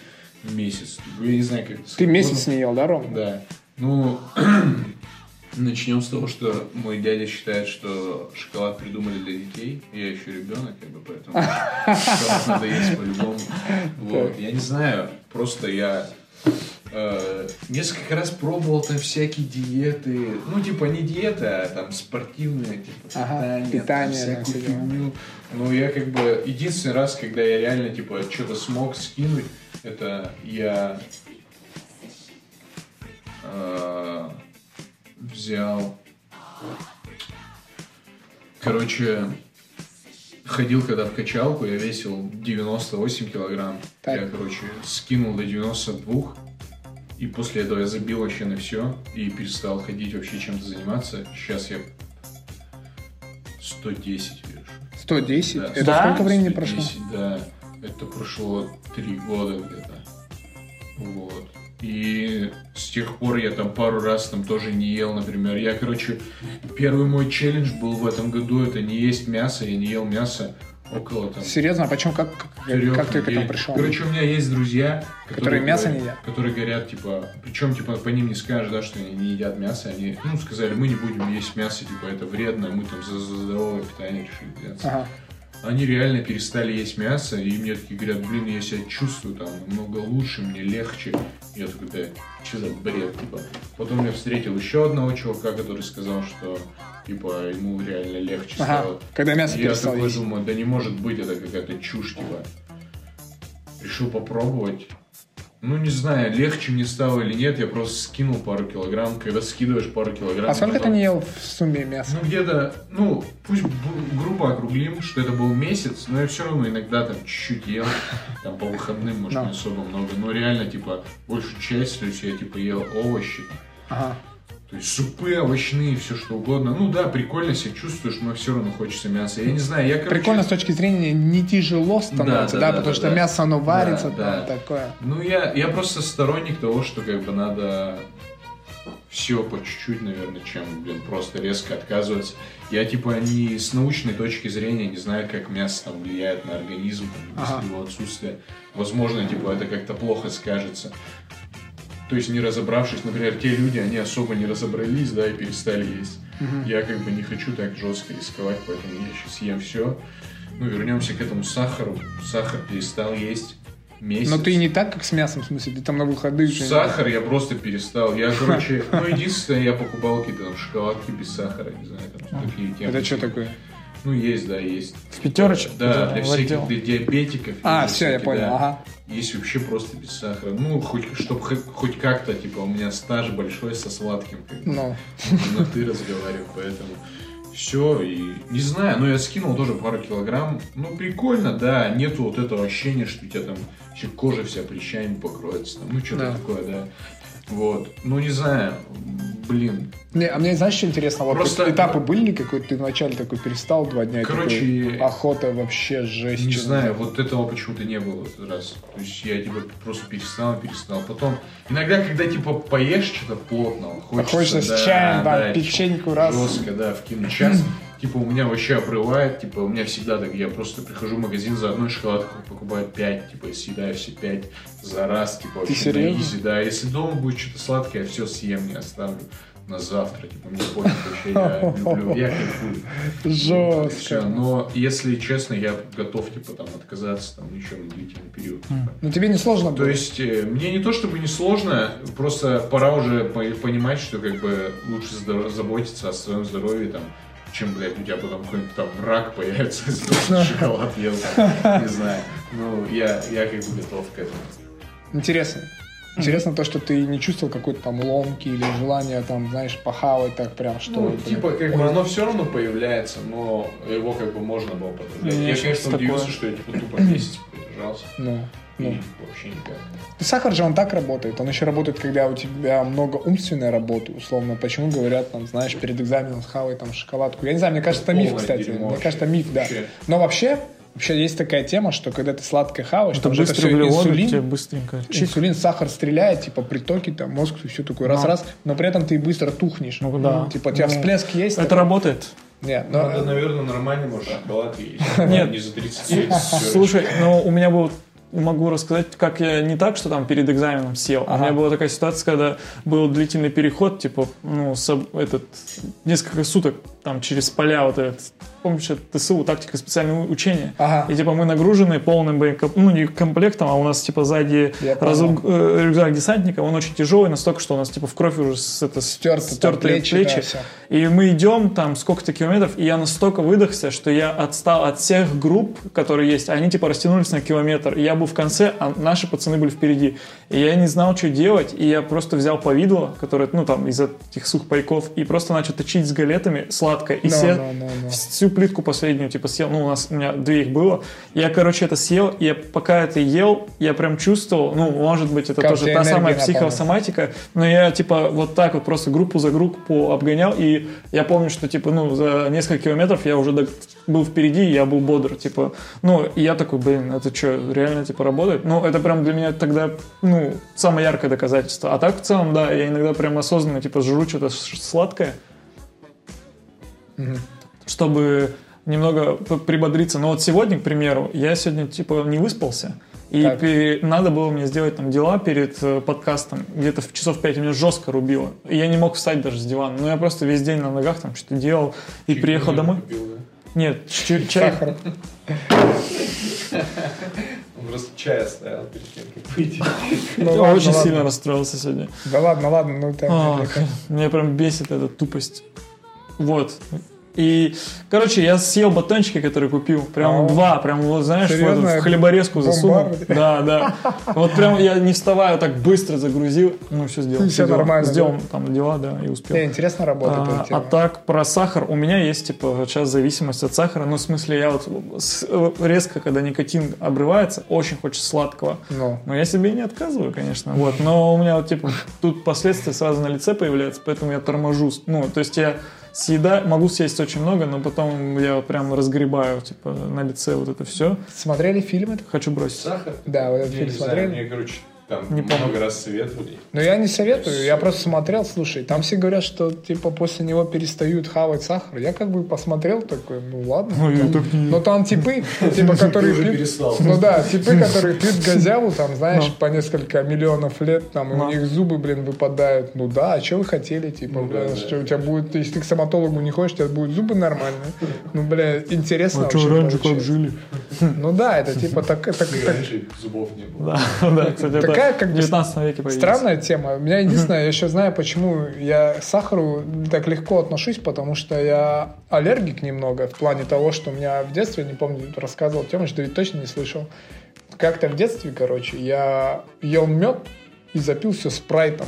месяц. Я не знаю, как это ты месяц не ел, да, Ром? Да. Ну, начнем с того, что мой дядя считает, что шоколад придумали для детей. Я еще ребенок, как бы, поэтому шоколад надо есть по-любому. Вот. Я не знаю, просто я э, несколько раз пробовал там всякие диеты. Ну, типа не диеты, а там спортивные, типа Ага, питание, питание, там, всякую фигню. Но я как бы единственный раз, когда я реально типа что-то смог скинуть, это я э, взял, короче, ходил когда в качалку, я весил 98 килограмм. Так. Я, короче, скинул до 92. И после этого я забил вообще на все и перестал ходить вообще чем-то заниматься. Сейчас я 110 вешу. 110? Да. Это Да? сколько времени прошло? 110, Да, это прошло три года где-то. Вот. И с тех пор я там пару раз там тоже не ел, например. Я, короче, первый мой челлендж был в этом году, это не есть мясо, я не ел мясо около там Серьезно, а почему, как, как, как ты к этому пришел? Короче, у меня есть друзья, Которые мясо говорят- не едят? Которые говорят, типа, причем, типа, по ним не скажешь, да, что они не едят мясо. Они, ну, сказали, мы не будем есть мясо, типа, это вредно, мы там за, за здоровое питание решили взяться. Ага. Они реально перестали есть мясо, и мне такие говорят, блин, я себя чувствую там намного лучше, мне легче. Я такой, да, что за бред, типа. Потом я встретил еще одного чувака, который сказал, что, типа, ему реально легче Ага. стало. Когда мясо Я перестал такой есть. думаю, да не может быть, это какая-то чушь, типа. Решил попробовать. Ну, не знаю, легче мне стало или нет, я просто скинул пару килограмм. Когда скидываешь пару килограмм... А сколько ты потом- не ел в сумме мяса? Ну, где-то, ну, пусть грубо округлим, что это был месяц, но я все равно иногда там чуть-чуть ел, там по выходным, может, не особо много, но реально, типа, большую часть, то есть я, типа, ел овощи, Ага. То есть супы овощные, все что угодно. Ну да, прикольно себя чувствуешь, но все равно хочется мяса. Я не знаю, я, короче... Прикольно с точки зрения не тяжело становится, Да, да, да, потому да, что да. мясо оно варится, Да, там да. такое. Ну, я, я просто сторонник того, что как бы надо все по чуть-чуть, наверное, чем, блин, просто резко отказываться. Я, типа, не с научной точки зрения не знаю, как мясо там влияет на организм, там, Ага. его отсутствия. Возможно, типа, это как-то плохо скажется. То есть, не разобравшись, например, те люди, они особо не разобрались, да, и перестали есть. Я как бы не хочу так жестко рисковать, поэтому я сейчас ем все. Ну, вернемся к этому сахару. Сахар перестал есть месяц. Но ты не так, как с мясом, в смысле, ты там на выходных же... Сахар я просто перестал. Я, короче, ну, единственное, я покупал какие-то там шоколадки без сахара, не знаю, там такие темы. Это что такое? Ну, есть, да, есть. в пятерочек. Да, для всяких для диабетиков. А, все, я понял, да. ага. Есть вообще просто без сахара. Ну, хоть, чтобы хоть, как-то, типа, у меня стаж большой со сладким, как Ну, на ты разговариваю, поэтому все, и не знаю, но я скинул тоже пару килограмм. Ну, прикольно, да, нету вот этого ощущения, что у тебя там еще кожа вся прыщами покроется, там, ну, что-то Да. такое, да. Вот, ну, не знаю, блин, не, а мне, знаешь, что интересно? Вот Просто- этапы были ли какой-то? Ты вначале такой перестал два дня, Короче, такой, охота вообще жесть. не знаю, вот этого почему-то не было в этот раз. То есть я, типа, просто перестал, перестал. Потом, иногда, когда, типа, поешь что-то плотного, А хочется, Хочется да, с чаем, да, там, печеньку раз. Жестко, да, вкинуть. Сейчас, типа, у меня вообще обрывает, типа, у меня всегда так, я просто прихожу в магазин за одной шоколадкой, покупаю 5, типа, и съедаю все 5 за раз, типа, вообще на серьезно? изи, да. Если дома будет что-то сладкое, я все съем, не оставлю на завтра, типа, мне пофиг вообще, я люблю, я кайфую. Жестко. но если честно, я готов, типа, там, отказаться, там, еще на длительный период. типа. Ну тебе не сложно было? То есть, э, мне не то чтобы не сложно, просто пора уже по- понимать, что, как бы, лучше заботиться о своем здоровье, там, чем, блядь, у тебя потом какой-нибудь там рак появится, если ты шоколад ел, не знаю. Ну, я, я как бы готов к этому. Интересно. Интересно то, что ты не чувствовал какой-то там ломки или желания там, знаешь, похавать так прям, что... Ну, типа, как бы оно все равно появляется, но его как бы можно было подождать. Мне Я, конечно, такое. удивился, что я типа тупо месяц продержался. Ну, И ну. вообще никак. Сахар же он так работает. Он еще работает, когда у тебя много умственной работы, условно. Почему говорят, там, знаешь, перед экзаменом схавай там шоколадку. Я не знаю, мне кажется, это миф, кстати. дерьмо Мне кажется, миф, да. Вообще. Но вообще, вообще есть такая тема, что когда ты сладкое хаваешь, Это там же это все углеводы, тебе инсулин, быстренько. Чих. инсулин, сахар стреляет, типа притоки, там мозг и все такое раз-раз, но при этом ты быстро тухнешь. Ну да. Типа у тебя Ну, всплеск есть. Это работает. Нет, но- Надо, наверное, нормальный, может, шоколад есть. Нет. Не за 30 Слушай, ну у меня был могу рассказать, как я не так, что там перед экзаменом сел. У Ага. меня была такая ситуация, когда был длительный переход, типа, ну, соб- этот, несколько суток там через поля вот этот, помнишь, это ТСУ, тактика специального учения. Ага. И типа мы нагружены полным боекомплектом, ну не комплектом, а у нас типа сзади разу- э, рюкзак десантника, он очень тяжелый, настолько, что у нас типа в кровь уже с, это, Стерто, стертые плечи, плечи. да. И мы идем там сколько-то километров, и я настолько выдохся, что я отстал от всех групп, которые есть. Они типа растянулись на километр. И я был в конце, а наши пацаны были впереди. И я не знал, что делать. И я просто взял повидло, которое, ну там, из этих сухпайков, и просто начал точить с галетами сладкое. И No, се- no, no, no. всю плитку последнюю, типа, съел. Ну, у нас, у меня две их было. Я, короче, это съел, и я, пока это ел, я прям чувствовал, ну, может быть, это Как тоже та самая психосоматика, но я, типа, вот так вот просто группу за группу обгонял, и я помню, что, типа, ну, за несколько километров я уже был впереди, и я был бодр, типа, ну, и я такой, блин, это что, реально, типа, работает? Ну, это прям для меня тогда, ну, самое яркое доказательство. А так, в целом, да, я иногда прям осознанно, типа, жру что-то сладкое, чтобы немного прибодриться. Но вот сегодня, к примеру, я сегодня типа не выспался. И Так. надо было мне сделать там дела перед э, подкастом. Где-то в часов пять меня жестко рубило. И я не мог встать даже с дивана. Но я просто весь день на ногах там что-то делал. И приехал домой. Нет, чай. Сахар. Он просто чай оставил перед тем, как выйти. Ну, Я ладно, очень ладно. сильно расстроился сегодня. Да ладно, ладно, ну так. Меня прям бесит эта тупость. Вот. И, короче, я съел батончики, которые купил. Прям Ау. два. Прям, вот, знаешь, в, Серьезно? этот- в хлеборезку засунул. Да, да. Вот прям я не вставая, так быстро загрузил. Ну, все сделал. Всё сделал. нормально, Сделал там дела, да, и успел. Не, интересно работает А, а так, про сахар. У меня есть, типа, сейчас зависимость от сахара. Ну, в смысле, я вот с- резко, когда никотин обрывается, очень хочется сладкого. Ну, Ну, я себе и не отказываю, конечно. Вот. Но у меня вот, типа, тут последствия сразу на лице появляются, поэтому я торможу. Ну, то есть я съедаю, могу съесть очень много, но потом я вот прям разгребаю, типа, на лице вот это все. смотрели фильм этот? Хочу бросить. Сахар? Да, вот этот Я фильм не знаю, смотрели. мне, короче, там Не помню. много раз советовали. Но я не советую, я просто смотрел, слушай, там все говорят, что типа после него перестают хавать сахар. Я как бы посмотрел такой, ну ладно. Ну, я так не- Но там типы, типа, которые пьют... перестал. Ну да, типы, которые пьют газяву, там, знаешь, по несколько миллионов лет, там, и Ну. у них зубы, блин, выпадают. Ну да, а что вы хотели, типа, Ну да. что у тебя будет, если ты к стоматологу не ходишь, у тебя будут зубы нормальные. Ну, бля, интересно А что, вообще раньше как жили? Ну да, это типа так, раньше зубов не было. Да, кстати, Это как бы, 19 веке появилось. Странная тема. У меня единственное, я еще знаю, почему я к сахару так легко отношусь, потому что я аллергик немного в плане того, что у меня в детстве, не помню, рассказывал Тёмыч, ты ведь точно не слышал. Как-то в детстве, короче, я ел мед и запил все спрайтом.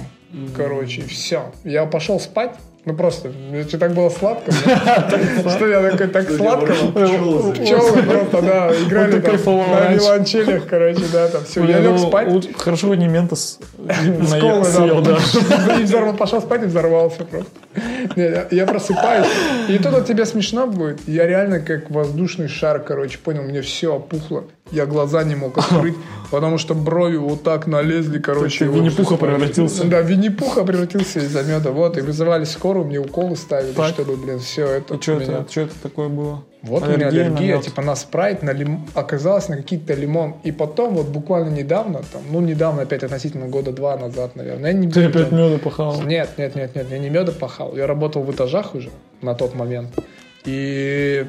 Короче, и все. Я пошел спать. Ну просто, мне что так было сладко. Что я такой, так сладко. Пчелы просто, да, играли на раньше. виолончелях, короче, да, там все. Я лег ну, спать. Хорошо, не ментос съел, да. Пошел спать и взорвался просто. Я, просыпаюсь, и тут тебе смешно будет. Я реально как воздушный шар, короче, понял, мне все опухло. Я глаза не мог открыть, потому что брови вот так налезли, короче. Винни-Пуха превратился. Да, Винни-Пуха превратился из-за меда. Вот, и вызывали скорую, мне уколы ставили, Так. чтобы, блин, все это И что меня- это, что это такое было? вот у меня на аллергия, мед. типа на спрайт, на лим... оказалось на какие-то лимон. И потом, вот буквально недавно, там, ну недавно, опять относительно года два назад, наверное, я не Ты опять там- меда пахал. Нет, нет, нет, нет, я не меда пахал. Я работал в этажах уже на тот момент. И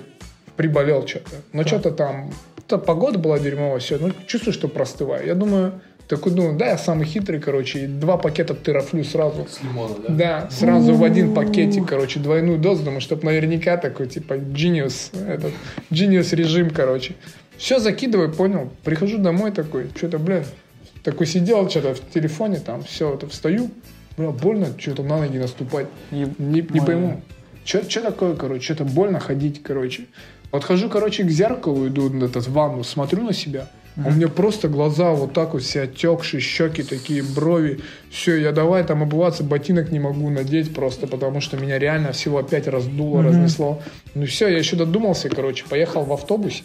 приболел что-то. Но что-то там... то погода была дерьмовая, все. Ну, чувствую, что простываю. Я думаю, такой думаю, да, я самый хитрый, короче, и два пакета терафлю сразу. С лимона, да? Да, сразу в один пакетик, короче, двойную дозу, думаю, чтобы наверняка такой, типа, genius, этот, genius режим, короче. Все закидываю, понял, прихожу домой такой, что-то, бля, Такой сидел что-то в телефоне, там, все, это встаю, бля, больно что-то на ноги наступать. Не, не Ой. пойму. Что такое, короче, что-то больно ходить, короче. Подхожу, короче, к зеркалу, иду на этот, в ванну, смотрю на себя. а У меня просто глаза вот так вот все отекшие, щеки такие, брови. Все, я давай там обуваться, ботинок не могу надеть просто, потому что меня реально всего опять раздуло, разнесло. Ну все, я еще додумался, короче, поехал в автобусе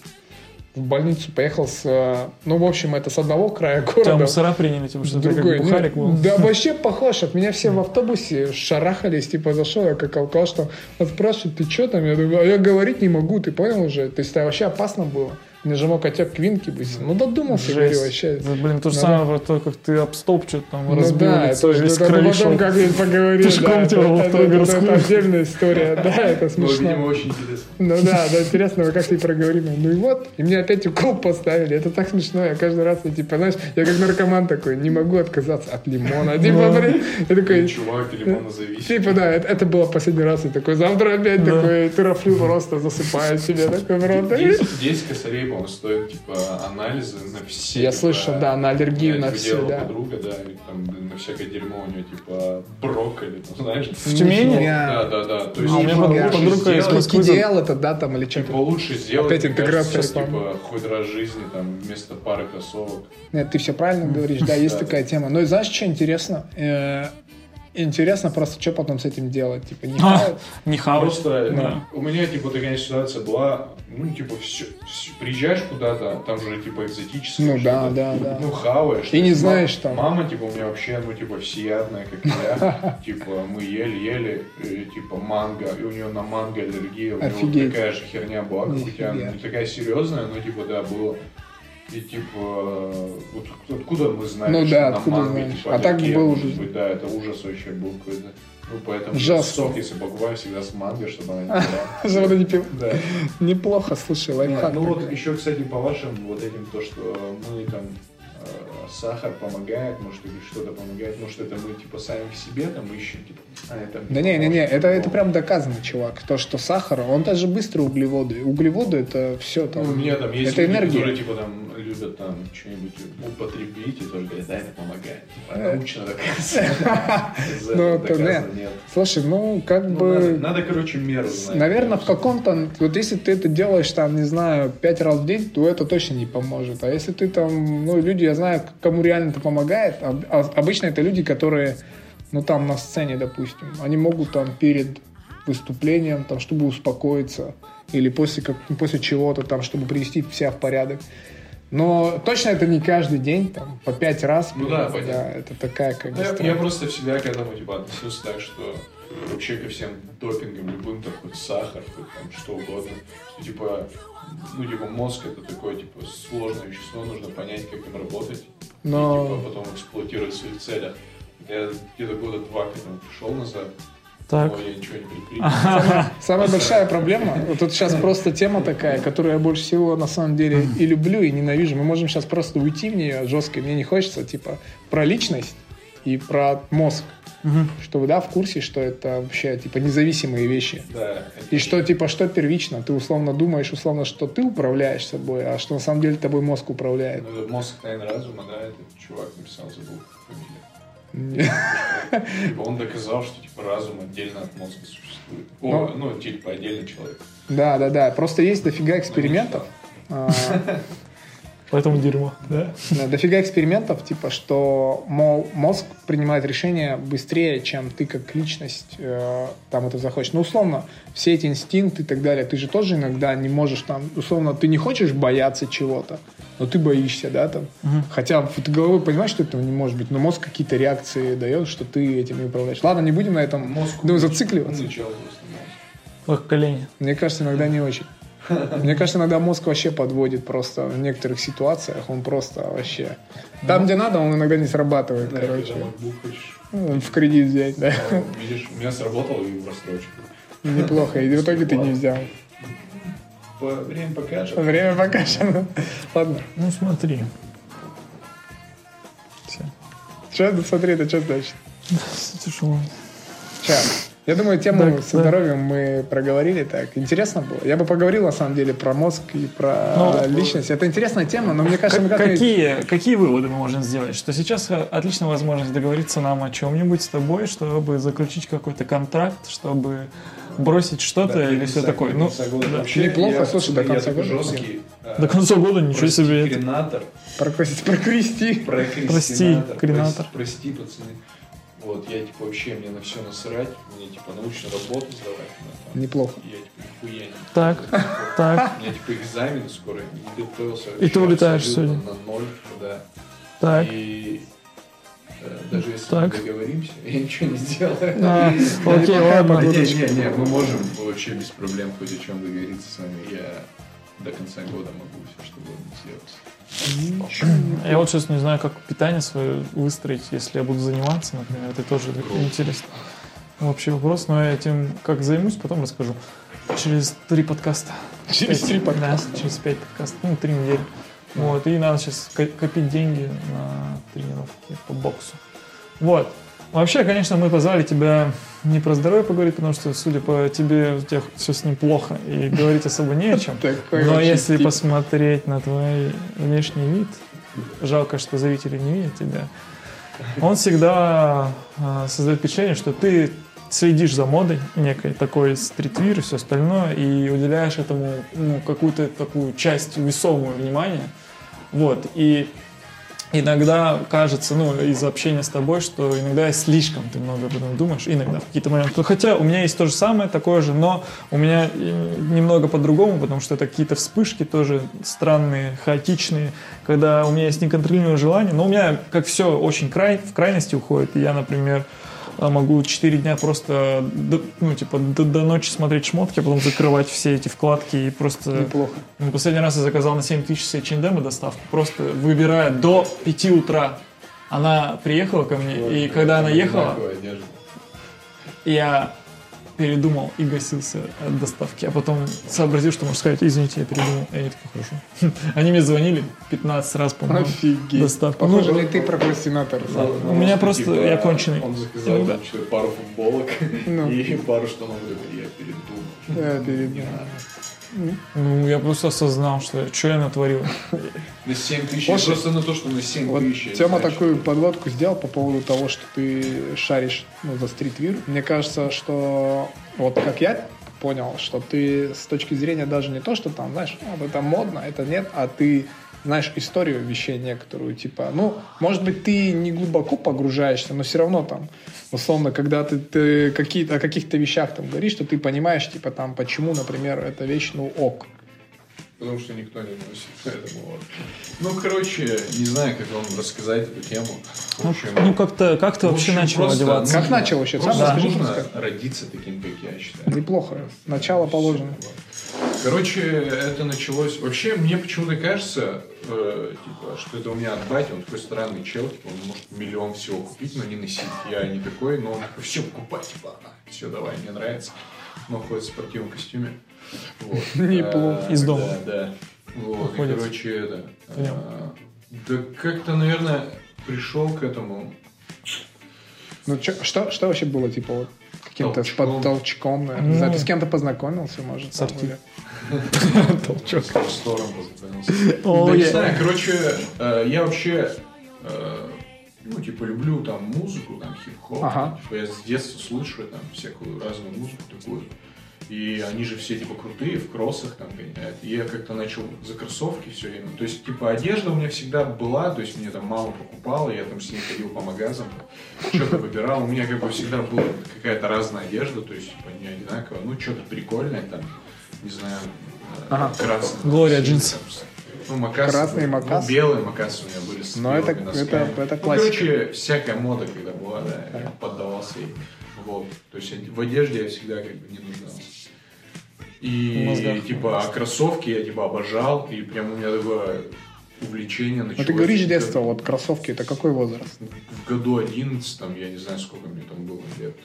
в больницу, поехал с... э, Ну, в общем, это с одного края города. мусора приняли, типа, что Другой. как бухарик был. Да, вообще похож. От меня все в автобусе шарахались, типа, зашел, я как алкаш там, вот спрашивают, ты что там? Я думаю, а я говорить не могу, ты понял уже? То есть это вообще опасно было. Же мог отек квинки быть. Ну, додумался, говорю, Жесть. вообще. Это, блин, то же Ну, самое, про то, как ты об столб что-то там Ну разбил да, лицо, это, весь это крови потом шел. как-нибудь поговорим. Пешком да, тебя это, это- отдельная история, да, это Ну, смешно. видимо, очень интересно. Ну да, да, интересно, вы как-то и проговорим. Ну и вот, и мне опять укол поставили. Это так смешно. Я каждый раз, я, типа, знаешь, я как наркоман такой, не могу отказаться от лимона. Типа, блин, я такой, Чувак, лимона зависит. Типа, да, это, было последний раз. Я такой, завтра опять Да. такой турофлю просто засыпаю себе. Такой, правда. 10, 10 косарей, по-моему, стоят, типа, анализы на все. Я типа, слышал, да, на аллергию, на типа, все, да. подруга, да, и там на всякое дерьмо у нее, типа, брокколи, там, знаешь. В Тюмени? Да, да, да. То есть, А у меня типа, подруга- подруга из сделать- Москвы. Кидиал это, да, там, или Типа что-то. лучше сделать, Опять интеграция кажется, типа, хоть раз в жизни, там, вместо пары кроссовок. Нет, ты все правильно говоришь, да, есть такая тема. Но знаешь, что интересно? Э, Интересно просто, что потом с этим делать. Типа, не А, хавать? Не хавать. Просто Да. у меня, типа, такая ситуация была, ну, типа, всё- всё- приезжаешь куда-то, там же, типа, экзотическое Ну да, да, да. ну, хаваешь. И не знаешь там. Мама, типа, у меня вообще, ну, типа, всеядная, как я. Типа, мы ели-ели, и, типа, манго, и у нее на манго аллергия. У нее такая же херня была, как у тебя. Не такая серьезная, но, типа, да, было. И, типа, вот откуда мы знаем, Ну что да, откуда манго, знаешь? типа, А так был быть, Да, это ужас вообще был какой-то. Ну, поэтому я Жестко. сок, если покупаю, всегда с манго, чтобы она не была. Завода не пил. Да. Неплохо, слушай, лайфхак. Ну вот еще, кстати, по вашим вот этим, то, что мы там э, сахар помогает, может, или что-то помогает, может, это мы, типа, сами в себе там ищем, типа, а это... Да не, не, не, это, это прям доказано, чувак. То, что сахар, он даже быстро углеводы. Углеводы это все там. Ну, у меня там есть это люди, энергия. которые, типа, там, любят там что-нибудь употребить и тоже говорят, да, это помогает. Типа, Э. научно доказано. За Ну, это доказано, нет. Слушай, ну как Ну, бы. надо, надо, короче, меру знать. Наверное, в каком-то... Вот если ты это делаешь, там, не знаю, пять раз в день, то это точно не поможет. А если ты там... Ну, люди, я знаю, кому реально это помогает. а- обычно это люди, которые, ну, там, на сцене, допустим. Они могут там перед выступлением, там, чтобы успокоиться. Или после, как, после чего-то, там, чтобы привести себя в порядок. Но точно это не каждый день, там, по пять раз. Ну да, понятно. это такая, как бы, Ну, я, я просто всегда к этому типа относился так, что вообще ко всем допингам любым, там, хоть сахар, хоть там что угодно, что типа, ну, типа, мозг это такое, типа, сложное вещество, нужно понять, как им работать, Но- и, типа, потом эксплуатировать в своих целях. Я где-то года два к этому пришел назад, Так. но я ничего не предпринял. Самая большая проблема, вот тут сейчас просто тема такая, которую я больше всего на самом деле и люблю, и ненавижу. Мы можем сейчас просто уйти в нее жестко, мне не хочется, типа, про личность и про мозг. Чтобы, да, в курсе, что это вообще, типа, независимые вещи. Да, И что, типа, что первично? Ты условно думаешь, условно, что ты управляешь собой, а что на самом деле тобой мозг управляет. ну, мозг тайны разума, да, этот чувак написал, забыл фамилию. Типа он доказал, что типа разум отдельно от мозга существует. О, ну, типа отдельный человек. Да, да, да. Просто есть дофига экспериментов. А, Поэтому дерьмо, да? Да, дофига экспериментов, типа, что, мол, мозг принимает решения быстрее, чем ты как личность э, там это захочешь. Ну, условно, все эти инстинкты и так далее, ты же тоже иногда не можешь там, условно, ты не хочешь бояться чего-то, но ты боишься, да, там. Хотя вот ты головой понимаешь, что этого не может быть, но мозг какие-то реакции дает, что ты этим не управляешь. Ладно, не будем на этом Мозг ну, зацикливаться. мозг. Ох, колени. Мне кажется, иногда не очень. Мне кажется, иногда мозг вообще подводит просто в некоторых ситуациях. Он просто вообще... Там, где надо, он иногда не срабатывает, Да, короче. хочешь, В кредит взять, да. видишь, у меня сработало и в рассрочку. Неплохо. И в итоге ты не взял. Время покажет. Время покажет. Ладно. Ну, смотри. Все. Что это, смотри, это что значит? Тяжело. Сейчас. Я думаю, тему Так, со да. здоровьем мы проговорили так. Интересно было. Я бы поговорил, на самом деле, про мозг и про Ну, личность. Это интересная тема, но мне кажется, мы Как- как-нибудь- какие, какие выводы мы можем сделать? Что сейчас э, отличная возможность договориться нам о чем-нибудь с тобой, чтобы заключить какой-то контракт, чтобы бросить что-то или все такое. Ну, да. Неплохо, слушай, до конца года. жесткий. До конца года ничего себе. это. Кренатор. Прокрести- прокрести. Прости, кренатор. Прости, пацаны. Вот, я, типа, вообще, мне на все насрать. Мне, типа, научную работу сдавать. надо. Неплохо. Я, типа, нихуя не Так, так, У меня, типа, экзамены скоро, не готовился. И ты улетаешь сегодня? На ноль, да. так. И э, даже если Так. мы договоримся, я ничего не сделаю. А, окей, ладно. Не, не, не, мы можем вообще без проблем хоть о чем договориться с вами. Я до конца года могу все, что угодно сделать. Я вот сейчас не знаю, как питание свое выстроить, если я буду заниматься, например. Это тоже интересно. Общий вопрос, но я этим как займусь, потом расскажу. Через три подкаста. Через три подкаста. Да, через пять подкастов. Ну, три недели. Вот, и надо сейчас ко- копить деньги на тренировки по боксу. Вот. Вообще, конечно, мы позвали тебя не про здоровье поговорить, потому что, судя по тебе, у тебя все с ним плохо, и говорить особо не о чем. Но если посмотреть на твой внешний вид, жалко, что зрители не видят тебя, он всегда а, создает впечатление, что ты следишь за модой некой, такой стритвир и все остальное, и уделяешь этому ну, какую-то такую часть весомого внимания. Вот, и иногда кажется, ну, из общения с тобой, что иногда слишком ты много об этом думаешь, иногда в какие-то моменты. Ну, Хотя у меня есть то же самое, такое же, но у меня э, немного по-другому, потому что это какие-то вспышки тоже странные, хаотичные, когда у меня есть неконтролируемое желание, но у меня, как все, очень край, в крайности уходит, и я, например, могу 4 дня просто, до- ну, типа, до, до ночи смотреть шмотки, а потом закрывать все эти вкладки и просто... Неплохо. Ну, последний раз я заказал на 7 тысяч с H&M доставку, просто выбирая до 5 утра. Она приехала ко мне, и когда она ехала, я передумал и гасился от доставки, а потом сообразил, что можно сказать, извините, я передумал. И они такие, хорошо. Они мне звонили 15 раз, по-моему. Офигеть. Доставка. Похоже, Ну, ли ты прокрастинатор? У меня просто- Типа, я конченый. Он заказал Иногда. пару футболок Ну. и пару штанов. говорит, Я передумал. Да, перед- Не надо. Ну, я просто осознал, что, что я натворил. На 7 тысяч. Слушай, Просто на то, что на 7 Вот тысяч. Тема знаю, такую что- подводку сделал по поводу того, что ты шаришь ну, за стритвир. Мне кажется, что вот как я понял, что ты с точки зрения даже не то, что там, знаешь, «А, это модно, это нет, а ты знаешь историю вещей некоторую, типа, ну, может быть, ты не глубоко погружаешься, но все равно там, условно, когда ты, ты какие-то, о каких-то вещах там говоришь, что ты понимаешь, типа, там, почему, например, эта вещь, ну, ок. Потому что никто не носит. Поэтому вот. Ну, короче, не знаю, как вам рассказать эту тему. В Ну, общем, ну, как-то как ты вообще начал просто одеваться? Как начал вообще? Сам расскажи, нужно родиться таким, как я считаю. Неплохо. Начало положено. Короче, это началось... Вообще, мне почему-то кажется, э, типа, что это у меня от бати, он такой странный чел, типа, он может миллион всего купить, но не носить. Я не такой, но он такой, все покупать, типа, все, давай, мне нравится. Он ходит в спортивном костюме. Вот. Неплохо. А, Из дома. Да, да. Вот, и, короче, это... А, Да как-то, наверное, пришел к этому Ну, чё- что, что вообще было, типа, вот каким-то Толчком. под толчком, наверное? Не знаю, Ну. ты с кем-то познакомился, может? Толчок. с простором познакомился. Да не знаю, короче, э, я вообще, э, ну, типа, люблю там музыку, там, хип-хоп. Ага. Типа, я с детства слушаю там всякую разную музыку такую. И они же все, типа, крутые, в кроссах там гоняют. И я как-то начал за кроссовки все время. То есть, типа, одежда у меня всегда была, то есть, мне там мама покупала, я там с ней ходил по магазам, что-то выбирал. У меня как бы всегда была какая-то разная одежда, то есть, типа, не одинаковая. Ну, что-то прикольное там, не знаю, э, Ага. красное. Глория джинсы. Ну, макасы. Красные были. макасы? Ну, белые макасы у меня были с Но это- носками. это- это Ну, классика. короче, всякая мода, когда была, да, я поддавался ей. Вот. То есть в одежде я всегда как бы не нуждался. И мозгах. типа кроссовки я типа обожал, и прям у меня такое увлечение началось. Ну, ты говоришь детства, вот кроссовки, это какой возраст? В году 11, там, я не знаю, сколько мне там было лет.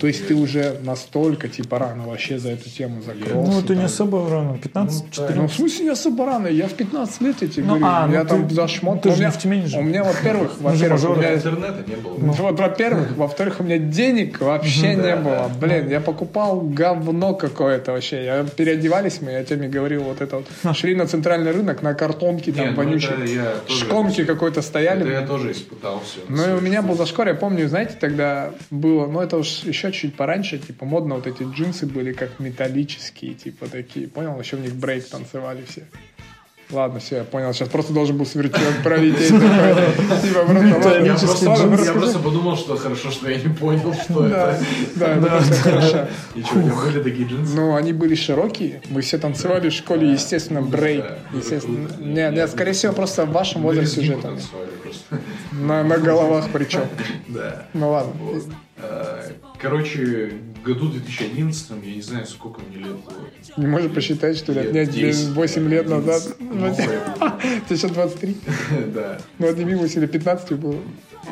То есть ты уже настолько типа рано вообще за эту тему закрылся. Ну, это не особо рано. 15, Ну, 14. в смысле не особо рано? Я в 15 лет, тебе Ну, говорю. а, я ну там ты- за шмот. ты у же меня, не в Тюмени живешь. У меня, во-первых, же во-первых, у меня Интернета не было. Ну, Вот, во-первых, во-вторых, у меня денег вообще не было. Блин, я покупал говно какое-то вообще. Я переодевались мы, я тебе говорил, вот это вот. Шли на центральный рынок, на картонке там ну, вонючие. Шконки какой-то стояли. Это я тоже испытал все. Ну и у меня был зашквар, я помню, знаете, тогда было, ну это уж еще чуть пораньше, типа модно вот эти джинсы были как металлические, типа такие, понял? Еще в них брейк танцевали все. Ладно, все, я понял. Сейчас просто должен был сверчок пролететь. Типа Я просто, подумал, что хорошо, что я не понял, что это. да, да, хорошо. И что, у тебя были такие джинсы? Ну, они были широкие. Мы все танцевали в школе, естественно, брейк. Естественно. Нет, нет, скорее всего, просто в вашем возрасте уже там. на головах причем. Да. Ну ладно. Э, Короче, году 2011, я не знаю, сколько мне лет было. Не можешь посчитать, что ли? Нет, тебе 10, 8 лет назад. Ну, Ты сейчас 23. Да. Ну, от Емилу или 15 было.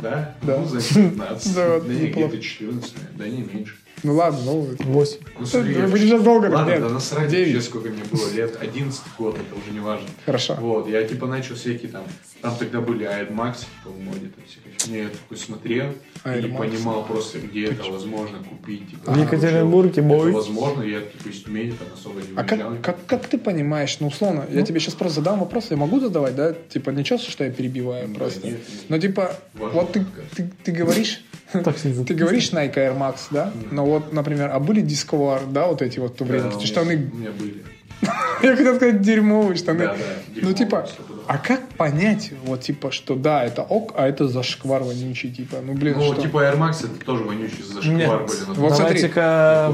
Да? Да. Ну, значит, 15. Да, не, где-то 14, да не меньше. Ну ладно, ну... 8. Ну, смотри, Вы я- будете сейчас долго Ладно, нет, да насрать девять. вообще, сколько мне было лет. 11 год, это уже не важно. Хорошо. Вот, я типа начал всякие там, там тогда были Max, типа в моде, там всякая Я такой смотрел Air и Max. понимал просто, где это возможно купить. Типа, В Екатеринбурге, бой. возможно, я типа из Тюмени там особо не А уезжал. как, как, как ты понимаешь, ну, условно, я тебе сейчас просто задам вопрос, я могу задавать, да? Типа, не чувствуешь, что я перебиваю Ну, да, просто? нет, нет. Ну, типа, Важно вот ты, ты, ты говоришь, ты говоришь Nike Air Max, да? Но вот, например, а были Discover, да, вот эти вот в то время, Да, эти у меня- штаны, У меня были. я хотел сказать дерьмовые штаны. Да, да, Ну, типа. А как понять, вот, типа, что да, это ок, а это зашквар вонючий, типа, ну, блин, Ну, что? типа Air Max это тоже вонючий зашквар Нет. были. Вот. Давайте-ка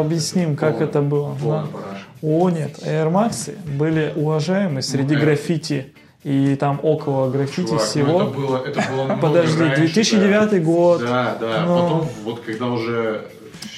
объясним, как Полный- это было. Да. О, нет, Air Max были уважаемы среди Ну, граффити и там около граффити Чувак, ну всего. это было, это было Подожди, раньше, 2009 да. год. Да, да. Ну. Потом, вот когда уже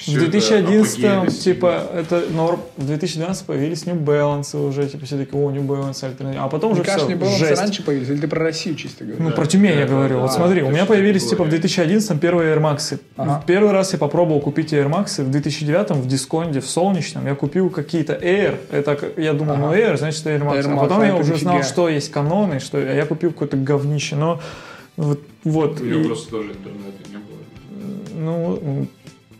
В всё это 2011 апогей типа, это норм. В 2012 появились New Balance уже, типа, все такие, о, New Balance альтернатива. А потом уже все, не было жесть. раньше появились, или ты про Россию чисто говоришь? Ну, про Тюмень я говорю. вот смотри, у меня появились, типа, в было- 2011 первые Air Max. Первый раз я попробовал купить Air Max в 2009 в дисконте, в солнечном. Я купил какие-то Air. Это, я думал, ну, Air, значит, Air Max. А потом а я уже знал, что есть каноны, что а я купил какое-то говнище. Но вот, вот. У меня просто тоже интернета не было. ну,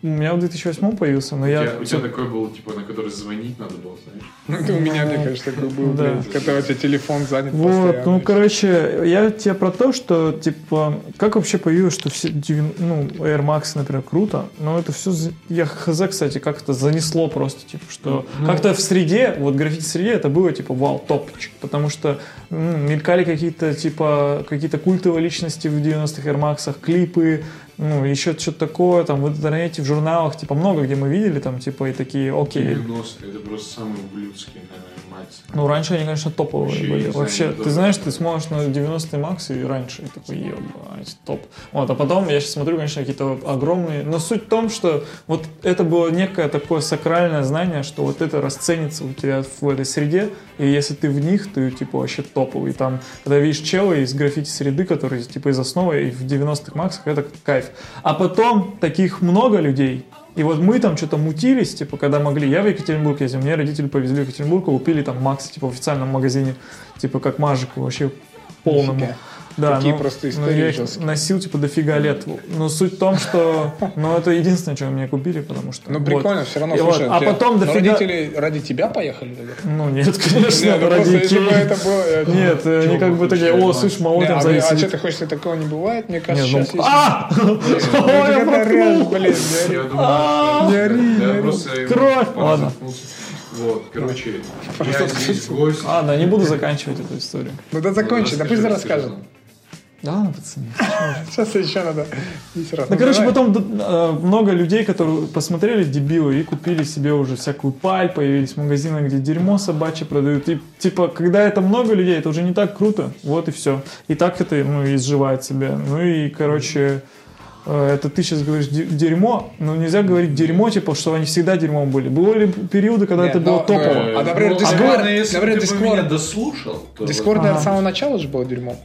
у меня в 2008 появился, но У я... тебя- у тебя такой был, типа, на который звонить надо было, знаешь? Ну, это у меня, мне кажется, такой был, Да. блядь, когда у тебя телефон занят Вот, постоянно. ну, короче, я тебе про то, что, типа, как вообще появилось, что все, ну, Air Max, например, круто, но это все, я хз, кстати, как это занесло просто, типа, что Ну, как-то в среде, вот граффити среде это было, типа, вау, топчик, потому что мелькали какие-то, типа, какие-то культовые личности в 90-х Air Max, клипы, ну, еще что-то такое, там, в интернете, в журналах, типа, много где мы видели, там, типа, и такие, окей, 90-е, это просто самые ублюдские, наверное, мать. ну, раньше они, конечно, топовые Вообще, были. знаю, Вообще, ты знаешь, ты смотришь на 90-й Макс и раньше, и такой, ебать, топ. Вот, а потом я сейчас смотрю, конечно, какие-то огромные... Но суть в том, что вот это было некое такое сакральное знание, что вот это расценится у тебя в этой среде, и если ты в них, ты, типа, вообще топовый. Там, когда видишь челы из граффити-среды, которые, типа, из основы, и в 90-х Максах, это кайф. А потом таких много людей, и вот мы там что-то мутились, типа, когда могли. Я в Екатеринбург ездил, меня родители повезли в Екатеринбург, купили там Макс, типа, в официальном магазине, типа, как мажик вообще полному. Нифига. Да, Какие ну, просто ну, истории я их жесткие. носил, типа, дофига лет. Но суть в том, что, ну, это единственное, что мне купили, потому что... Ну, вот. прикольно, все равно, И слушай, вот, а потом дофига... родители ради тебя поехали тогда? Ну, нет, конечно, Не, ну просто бы это было... это- Нет, э, они как бы такие, о, слышь, Не, молотим а, за вы- а сидит». что ты хочешь, такого не бывает? Мне кажется, Не, ну, сейчас есть... а! Ну, я проткнул. Я я просто... Кровь! Ладно. Вот, короче, я здесь гость. Ладно, не буду заканчивать эту историю. Ну да закончи, да пусть расскажет. Да ладно, пацаны. Сейчас еще надо. Раз. Ну, короче, потом э, много людей, которые посмотрели дебилы и купили себе уже всякую паль, появились магазины, где дерьмо собачье продают. И, типа, когда это много людей, это уже не так круто. Вот и все. И так это, ну, изживает себя. Ну и, короче, э, это ты сейчас говоришь де- дерьмо, но нельзя говорить дерьмо, типа, что они всегда дерьмом были. Были ли периоды, когда Нет, это было но- топово? но- А, например, Ну, Discord- наверное, если например, ты Discord- меня дослушал, то... Дискорд, наверное, Ага. с самого начала же был дерьмом.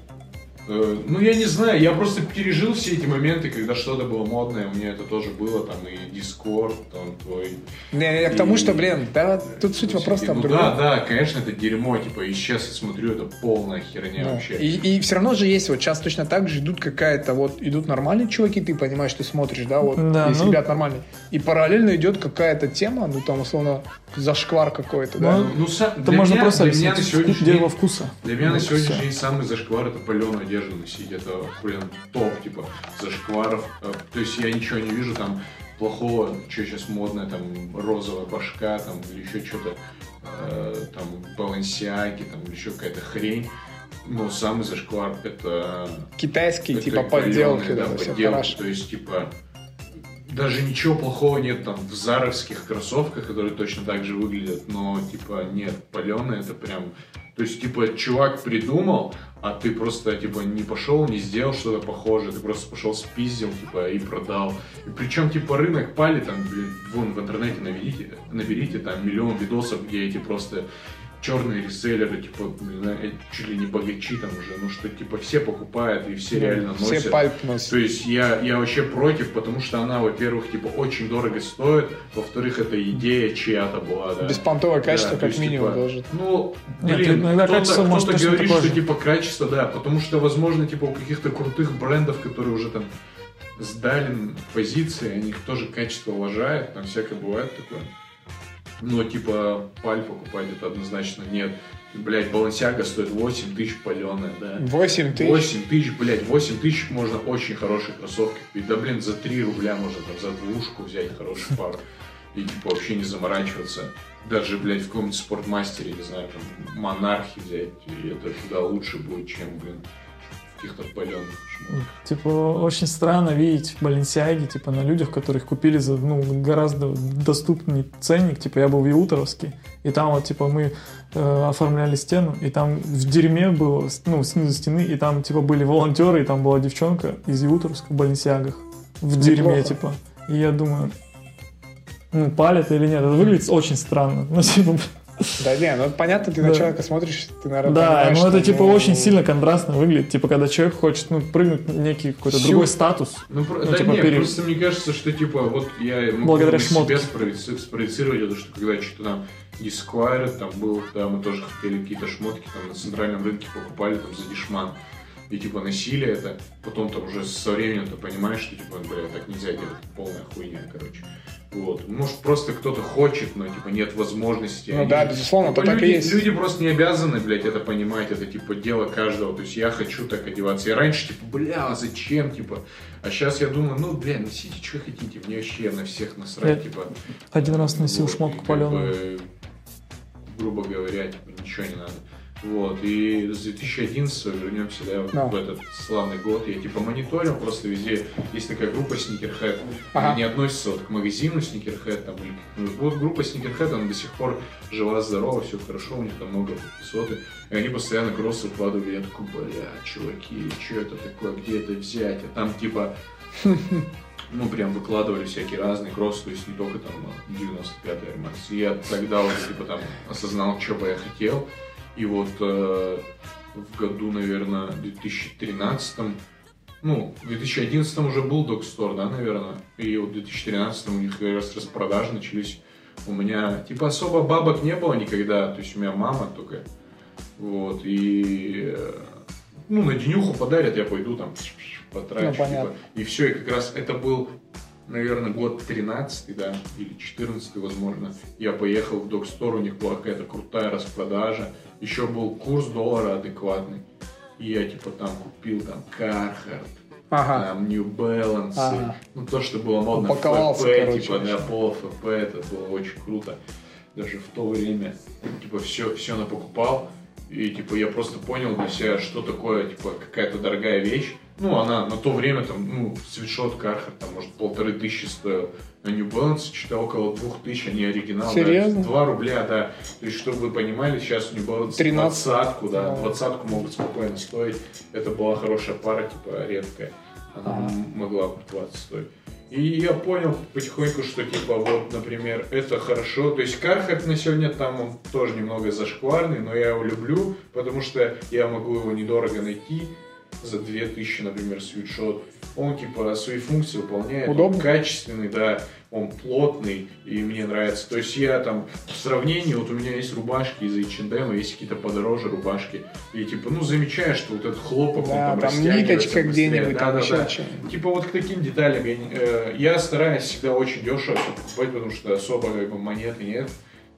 Э, Ну, я не знаю, я просто пережил все эти моменты, когда что-то было модное, у меня это тоже было, там, и Discord, там, твой... Не, я к тому, И- что, блин, да, тут суть вопроса там ну, да, да, конечно, это дерьмо, типа, и сейчас я смотрю, это полная херня Да. вообще. И, все равно же есть, вот сейчас точно так же идут какая-то, вот идут нормальные чуваки, ты понимаешь, ты смотришь, да, вот Да, есть ну- ребят нормальные. И параллельно идет какая-то тема, ну там условно зашквар какой-то, да. Ну, Ну, можно меня- просто для меня на объяснить сегодняшний дело день- вкуса. Для меня на Вот сегодняшний всё. день самый зашквар это паленую одежду носить. Это, блин, топ, типа, зашкваров. Э, То есть я ничего не вижу там плохого, что сейчас модное, там, розовая башка, там, или еще что-то, э, там, балансиаки, там, или еще какая-то хрень. Но самый зашквар это Китайские, это типа подделки, да, да, все подделки. То есть, типа, даже ничего плохого нет там в заровских кроссовках, которые точно так же выглядят, но, типа, нет, паленые это прям... То есть, типа, чувак придумал, а ты просто, типа, не пошел, не сделал что-то похожее, ты просто пошел спиздил, типа, и продал. И причем, типа, рынок пали, там, вон в интернете наберите, наберите там миллион видосов, где эти просто черные реселлеры, типа, не знаю, чуть ли не богачи там уже, ну что, типа, все покупают и все реально носят. Все пальп носят. То есть я, я вообще против, потому что она, во-первых, типа, очень дорого стоит, во-вторых, это идея чья-то была, да. Беспонтовое качество, Да, как есть, минимум, типа, должен. Ну, блин, кто-то, точно говорит, что типа качество, да, потому что, возможно, типа у каких-то крутых брендов, которые уже там сдали позиции, они их тоже качество уважают, там всякое бывает такое. Но типа паль покупать это однозначно нет. Блять, Балансиага стоит 8 тысяч паленая, да. 8 тысяч. 8 тысяч, блядь, 8 тысяч можно очень хорошие кроссовки купить. Да, блин, за 3 рубля можно там за двушку взять хорошую пару. И, типа, вообще не заморачиваться. Даже, блядь, в каком-нибудь спортмастере, не знаю, там, монархи взять. И это куда лучше будет, чем, блин, в каких-то паленых. Типа, очень странно видеть Баленсиаги, типа, на людях, которых купили за, ну, гораздо доступный ценник. Типа, я был в Яуторовске, и там вот, типа, мы э, оформляли стену, и там в дерьме было, ну, снизу стены, и там, типа, были волонтеры, и там была девчонка из Яуторовска в Баленсиагах. В дерьме, Неплохо. типа. И я думаю, ну, палят или нет. Это выглядит очень странно. Ну, типа, Да не, ну понятно, ты на человека смотришь, ты, наверное, Да, ну это типа очень сильно контрастно выглядит. Типа, когда человек хочет ну, прыгнуть некий какой-то другой статус. Ну, Ну, да типа, просто мне кажется, что, типа, вот я могу на спроеци- спроецировать это, что когда что-то там Esquire там был, да, мы тоже хотели какие-то шмотки там на центральном рынке покупали там за дешман. И типа носили это, потом там уже со временем ты понимаешь, что типа, бля, так нельзя делать, полная хуйня, короче. Вот. Может, просто кто-то хочет, но типа нет возможности. Ну Они- да, безусловно, Типа, то так и люди, есть. люди просто не обязаны, блядь, это понимать, это типа дело каждого. То есть я хочу так одеваться. Я раньше, типа, бля, а зачем, типа. А сейчас я думаю, ну, бля, носите, что хотите, мне вообще на всех насрать, Я типа. Один раз носил Вот, шмотку и как паленую. бы, грубо говоря, типа, ничего не надо. Вот, и с 2011 вернемся, да, вот Да. в этот славный год, я типа мониторил, просто везде есть такая группа Sneakerhead, Ага. она не относится вот к магазину Sneakerhead, там, или, ну, вот группа Sneakerhead, она до сих пор жива-здорова, все хорошо, у них там много подписоты, и они постоянно кроссы выкладывали, я такой, бля, чуваки, что это такое, где это взять, а там типа ну, прям выкладывали всякие разные кроссы, то есть не только там 95 Air Max. И я тогда уже, типа, там, осознал, что бы я хотел. И вот э, в году, наверное, 2013 ну, в 2011 уже был Store, да, наверное. И вот в 2013 у них как раз распродажи начались. У меня, типа, особо бабок не было никогда. То есть у меня мама только. Вот, и... э, Ну, на денюху подарят, я пойду там потрачу. Ну, типа. И все, и как раз это был, наверное, год 13 да, или 14 возможно. Я поехал в Store, у них была какая-то крутая распродажа. Еще был курс доллара адекватный. И я, типа, там купил там Carhartt, Ага. там New Balance, Ага. ну то, что было модно, FP, короче, типа, да. Polo FP, это было очень круто. Даже в то время, типа, все, все напокупал, и, типа, я просто понял для себя, что такое, типа, какая-то дорогая вещь. Ну, она на то время, там, ну, свитшот Carhartt, там, может, полторы тысячи стоил. На New Balance, что-то около двух тысяч, они оригинал. да, Серьезно? Два рубля, да. То есть, чтобы вы понимали, сейчас New Balance 13. двадцатку, да, двадцатку могут спокойно стоить. Это была хорошая пара, типа, редкая. Она Ага. могла бы 20 стоить. И я понял потихоньку, что типа вот, например, это хорошо. То есть Кархат на сегодня там он тоже немного зашкварный, но я его люблю, потому что я могу его недорого найти за 2000, например, свитшот. Он, типа, свои функции выполняет. Удобно? Он качественный, да. Он плотный, и мне нравится. То есть я там, в сравнении, вот у меня есть рубашки из H&M, есть какие-то подороже рубашки. И, типа, ну, замечаешь, что вот этот хлопок, Да, он там, там ниточка где-нибудь, там Да-да-да. еще что-нибудь. Типа вот к таким деталям я, э, я стараюсь всегда очень дешево покупать, потому что особо как бы монеты нет.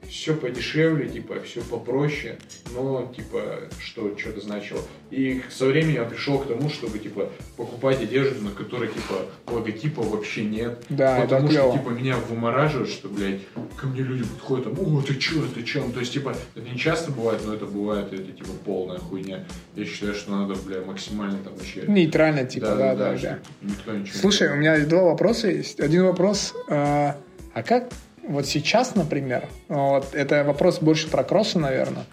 Все подешевле, типа, все попроще, но, типа, что что-то значило. И со временем я пришел к тому, чтобы, типа, покупать одежду, на которой, типа, логотипа вообще нет. Да, это Потому что, клево. типа, меня вымораживает, что, блядь, ко мне люди подходят, там, о, ты чё, ты чё? Ну, То есть, типа, это не часто бывает, но это бывает, и это, типа, полная хуйня. Я считаю, что надо, бля, максимально там вообще... Нейтрально, типа, да, да, да. чтобы Никто ничего не Слушай, у меня два вопроса есть. Один вопрос, а, а как вот сейчас, например, вот это вопрос больше про кроссы, наверное.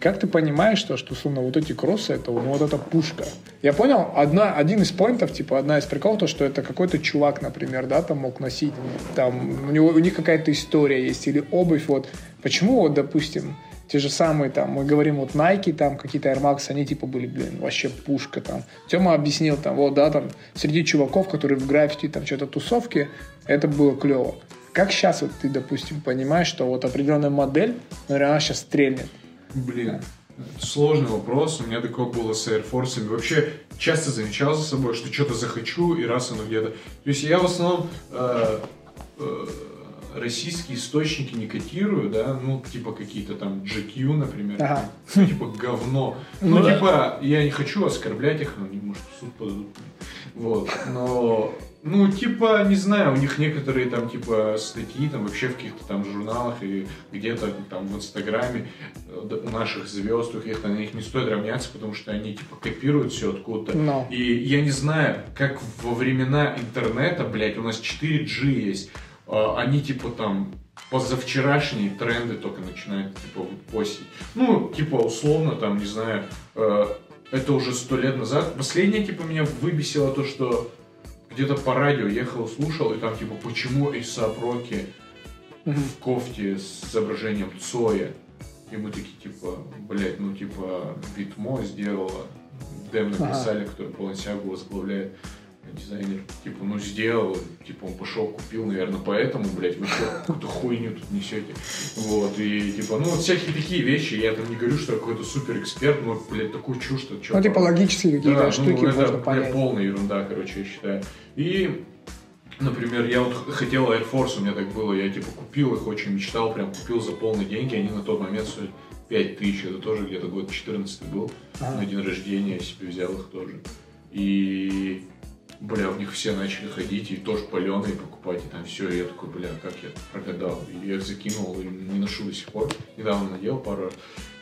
Как ты понимаешь, что, что условно, вот эти кроссы, это ну, вот эта пушка? Я понял, одна, один из поинтов, типа, одна из приколов, то, что это какой-то чувак, например, да, там мог носить, там, у, него, у них какая-то история есть, или обувь, вот. Почему, вот, допустим, те же самые, там, мы говорим, вот Nike, там, какие-то Air Max, они, типа, были, блин, вообще пушка, там. Тема объяснил, там, вот, да, там, среди чуваков, которые в граффити, там, что-то тусовки, это было клево. Как сейчас вот ты, допустим, понимаешь, что вот определенная модель, ну, реально сейчас стрельнет? Блин, сложный вопрос. У меня такое было с Air Force. Вообще, часто замечал за собой, что что-то захочу, и раз оно где-то... То есть я в основном э, э, российские источники не котирую, да, ну, типа какие-то там GQ, например, Ага. ну, типа говно. Ну, Ну да. типа, я не хочу оскорблять их, но они, может, в суд подадут. Вот, но... Ну, типа, не знаю, у них некоторые там, типа, статьи там вообще в каких-то там журналах и где-то там в Инстаграме э, наших звезд, у каких-то на них не стоит равняться, потому что они, типа, копируют все откуда-то. Но. И я не знаю, как во времена интернета, блядь, у нас 4G есть, а, они, типа, там, позавчерашние тренды только начинают, типа, постить. Ну, типа, условно, там, не знаю, э, это уже сто лет назад. Последнее, типа, меня выбесило то, что где-то по радио ехал, слушал, и там, типа, почему Эйсап Роки в кофте с изображением Цоя. И мы такие, типа, блядь, ну, типа, Витмо сделала, Дэм написали, который Балансиагу возглавляет дизайнер, типа, ну, сделал, типа, он пошел, купил, наверное, поэтому, блядь, вы что, какую-то хуйню тут несете. Вот, и, типа, ну, вот всякие такие вещи, я там не говорю, что я какой-то супер эксперт, но, блядь, такую чушь, что Ну, типа логические какие-то да, штуки ну, это, можно блядь, понять. полная ерунда, короче, я считаю. И, например, я вот хотел Air Force, у меня так было, я типа купил их, очень мечтал, прям купил за полные деньги, они на тот момент стоили 5 тысяч, это тоже где-то год 14 был, на день рождения я себе взял их тоже. И, бля, в них все начали ходить, и тоже паленые покупать, и там все, и я такой, бля, как я прогадал. И я их закинул, и не ношу до сих пор, недавно надел пару раз.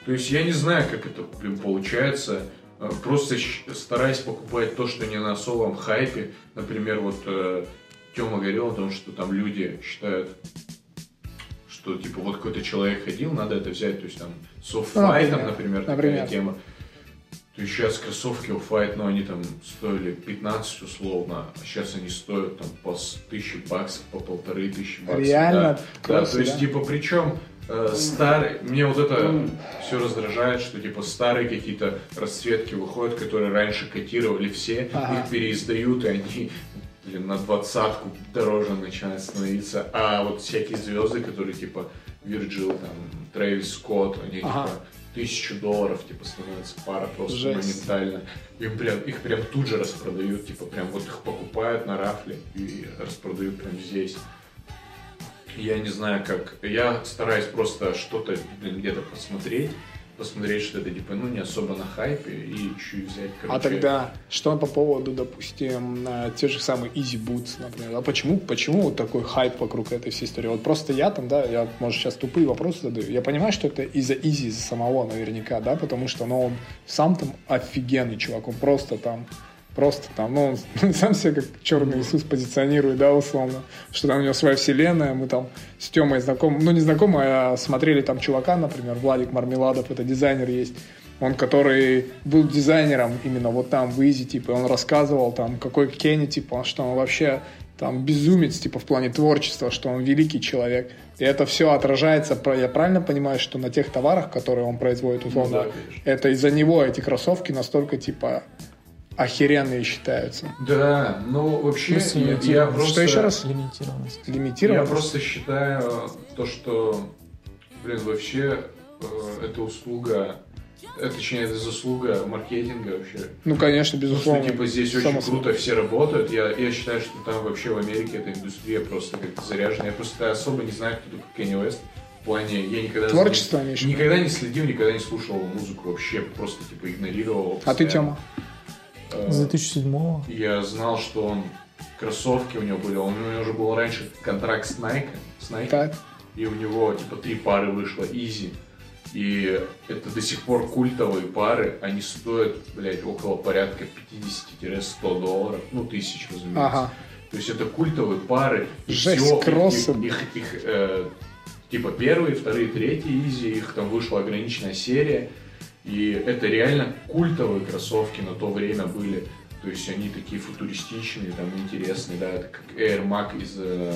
То есть я не знаю, как это, блин, получается. Э, Просто стараюсь покупать то, что не на особом хайпе. Например, вот Тёма говорил о том, что там люди считают, что типа вот какой-то человек ходил, надо это взять. То есть там с оффайтом, например. например, такая Например. тема. То есть сейчас кроссовки оффайт, ну они там стоили 15 условно, а сейчас они стоят там по с- тысяче баксов, по полторы тысячи баксов. Реально? Да, да, то есть да? типа причем э, старый, мне вот это все раздражает, что типа старые какие-то расцветки выходят, которые раньше котировали все, Ага. их переиздают, и они блин, на двадцатку дороже начинают становиться. А вот всякие звезды, которые типа Вирджил, там, Трэвис Скотт, они Ага. типа тысячу долларов, типа, становится пара просто Жесть. моментально. Им прям, их прям тут же распродают, типа, прям вот их покупают на рафле и распродают прям здесь. Я не знаю как. Я стараюсь просто что-то, блин, где-то посмотреть, посмотреть, что это, типа, ну, не особо на хайпе и чуть взять, короче. А тогда что по поводу, допустим, на те же самые Easy Boots, например? А почему, почему вот такой хайп вокруг этой всей истории? Вот просто я там, да, я, может, сейчас тупые вопросы задаю. Я понимаю, что это из-за Easy из-за самого наверняка, да, потому что, ну, он сам там офигенный чувак, он просто там Просто там, ну, он сам себя как черный Иисус позиционирует, да, условно, что там у него своя вселенная, мы там с Темой знакомы, ну, не знакомы, а смотрели там чувака, например, Владик Мармеладов, это дизайнер есть, он, который был дизайнером именно вот там в Изи, типа, он рассказывал там, какой Кенни, типа, что он вообще там безумец, типа, в плане творчества, что он великий человек. И это все отражается, я правильно понимаю, что на тех товарах, которые он производит, условно, да, конечно. это из-за него эти кроссовки настолько, типа, охеренные считаются. Да, ну вообще Плюс я, я лимитированность. просто... Что еще раз? Лимитированность. Я Лимитировано? просто считаю то, что, блин, вообще э, эта услуга, э, точнее, это заслуга маркетинга вообще. Ну, конечно, Потому безусловно. что, типа, здесь Само очень собой. круто все работают. Я, я считаю, что там вообще в Америке эта индустрия просто как-то заряжена. Я просто особо не знаю, кто такой Кенни Уэст. В плане, я никогда... Творчество они еще. Никогда не следил, никогда не слушал его музыку вообще, просто, типа, игнорировал. А ты, постоянно. Э, С 2007 Я знал, что он кроссовки у него были. Он, у него уже был раньше контракт с Nike, с Nike Так. и у него типа три пары вышло Easy. И это до сих пор культовые пары. Они стоят, блядь, около порядка 50-100 долларов. Ну, тысяч, разумеется. Ага. То есть это культовые пары. И Жесть, всё, кроссы. Их, их, их, э, типа первые, вторые, третьи Easy. Их там вышла ограниченная серия. И это реально культовые кроссовки на то время были. То есть они такие футуристичные, там интересные, да, это как Air Mac из э,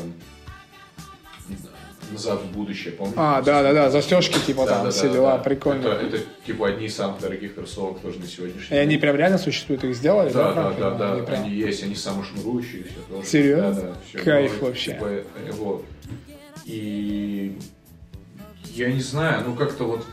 назад в будущее, помните? А, да-да-да, застежки типа Да, там, да, все да, дела, да. прикольно. Это, это, типа одни из самых дорогих кроссовок тоже на сегодняшний И они день. прям реально существуют, их сделали, Да, да? да, да, Они да, прям- они есть, они самошнурующие все тоже. Серьезно? Да, да, всё. Кайф Ну, вообще. типа, э, вот. И я не знаю, ну как-то вот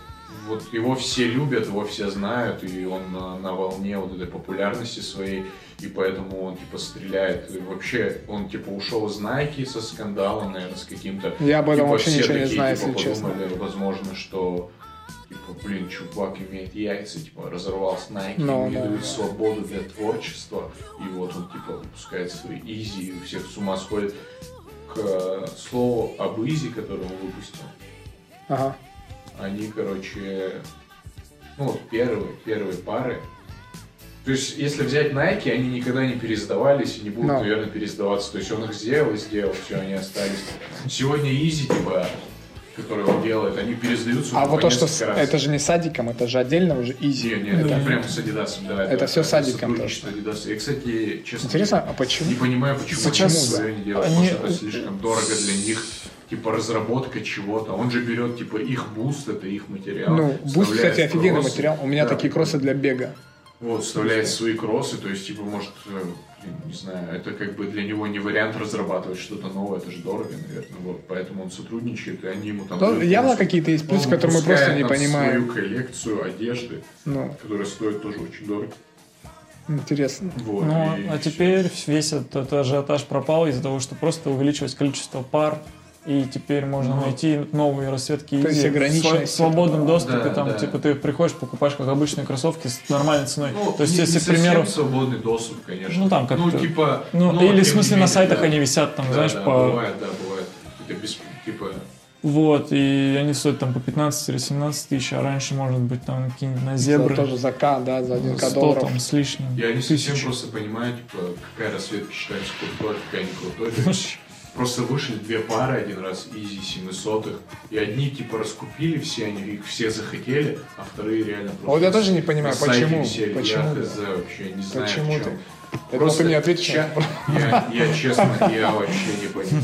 вот его все любят, его все знают, и он на, на волне вот этой популярности своей, и поэтому он типа стреляет. И вообще, он типа ушел из Nike со скандалом, наверное, с каким-то. Я об этом Типа, вообще все ничего не такие, знаю, типа, если честно. подумали, возможно, что типа, блин, чувак имеет яйца, типа, разорвал с Nike, Ну, ему не да, дают да. свободу для творчества, и вот он, типа, выпускает свои изи, и всех с ума сходит. К слову об Yeezy, который он выпустил, Ага. Они, короче, ну, вот первые, первые пары, то есть, если взять Nike, они никогда не переиздавались и не будут, Да. наверное, переиздаваться. То есть, он их сделал и сделал, все, они остались. Сегодня Yeezy, типа, который он делает, они переиздаются А вот то, что с- раз. это же не с Адиком, это же отдельно уже Yeezy. Не, не, это прям с Адидасом, да. Это всё с Адиком сотрудничество Адидаса. Я, кстати, честно, Интересно, а почему? не понимаю, почему Почему, они да? свое не делают. Они- Может, это слишком дорого для них. Типа разработка чего-то. Он же берет, типа, их Boost, это их материал. Ну, Boost, кстати, офигенный кроссы. материал. У меня Да. такие кроссы для бега. Вот, вставляет свои кроссы, то есть, типа, может, э, блин, не знаю, это как бы для него не вариант разрабатывать что-то новое, это же дорого, наверное, вот, поэтому он сотрудничает, и они ему там... Дают явно просто- какие-то есть плюсы, которые мы просто не понимаем. свою коллекцию одежды, Ну, которая стоит тоже очень дорого. интересно. Вот, Ну, а всё. теперь весь этот ажиотаж пропал из-за того, что просто увеличилось количество пар, и теперь можно Ну. найти новые расцветки То есть в свободном доступе. Да, там, да. типа, ты приходишь, покупаешь как обычные кроссовки с нормальной ценой. Ну, То есть, не, если, не к примеру, свободный доступ, конечно. Ну, там как-то- Ну, типа... ну, но или в смысле на сайтах да. они висят, там, Да, знаешь, да, по... бывает, да, бывает. Это без, типа... Вот, и они стоят там по 15 или 17 тысяч, а раньше, может быть, там какие-нибудь на За, зебры тоже за К, да, за 1 К 100 долларов. там с лишним. Я не совсем тысяч. просто понимаю, типа, какая расцветка считается крутой, какая не крутой. Просто вышли две пары один раз, Изи 700 и одни типа раскупили все, они их все захотели, а вторые реально просто... Вот я тоже не понимаю, почему, висели. почему, Я хз вообще не знаю, Почему в ты? Я думал, ты мне ответишь. ча- я, я честно, я вообще не понимаю.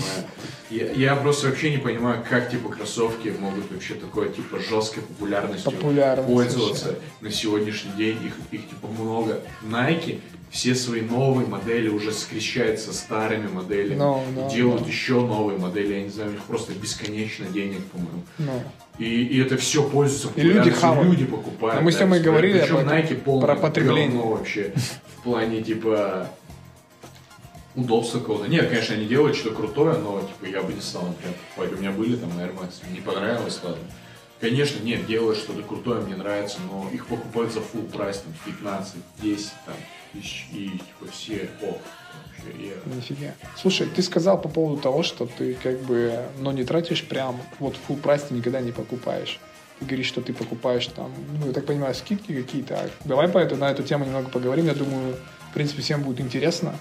Я, я просто вообще не понимаю, как типа кроссовки могут вообще такой типа жесткой популярностью Популярность пользоваться вообще. на сегодняшний день. Их, их типа много. Nike все свои новые модели уже скрещают со старыми моделями. Ну, и ну, делают ну. еще новые модели. Я не знаю, у них просто бесконечно денег, по-моему. Ну, И, и это все пользуется И люди хавают. люди покупают. Мы с Тёмой да, говорили Причем об этом, Nike полное про потребление. говно вообще. В плане, типа, удобства какого-то. Нет, конечно, они делают что-то крутое, но, типа, я бы не стал, например, покупать. У меня были там Air Max, мне не понравилось, ладно. Конечно, нет, делают что-то крутое, мне нравится, но их покупают за full прайс, там, 15, 10, там, и, типа, все, нифига. Слушай, ты сказал по поводу того, что ты как бы, ну, не тратишь прям, вот full прайс ты никогда не покупаешь. Ты говоришь, что ты покупаешь там, ну, я так понимаю, скидки какие-то. Давай по эту, на эту тему немного поговорим. Я думаю, в принципе, всем будет интересно.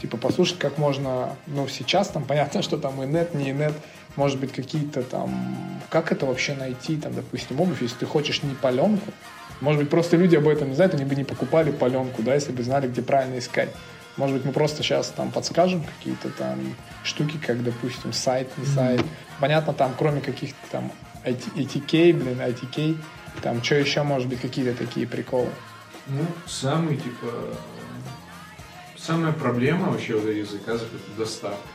Типа послушать, как можно, ну, сейчас там понятно, что там и нет, не и нет, может быть, какие-то там, как это вообще найти, там, допустим, обувь, если ты хочешь не паленку, может быть, просто люди об этом не знают, они бы не покупали паленку, да, если бы знали, где правильно искать. Может быть, мы просто сейчас там подскажем какие-то там штуки, как, допустим, сайт, не сайт. Понятно, там, кроме каких-то там IT, ATK, блин, ITK, там, что еще может быть, какие-то такие приколы. Ну, самый, типа, самая проблема вообще вот этих заказов это доставка.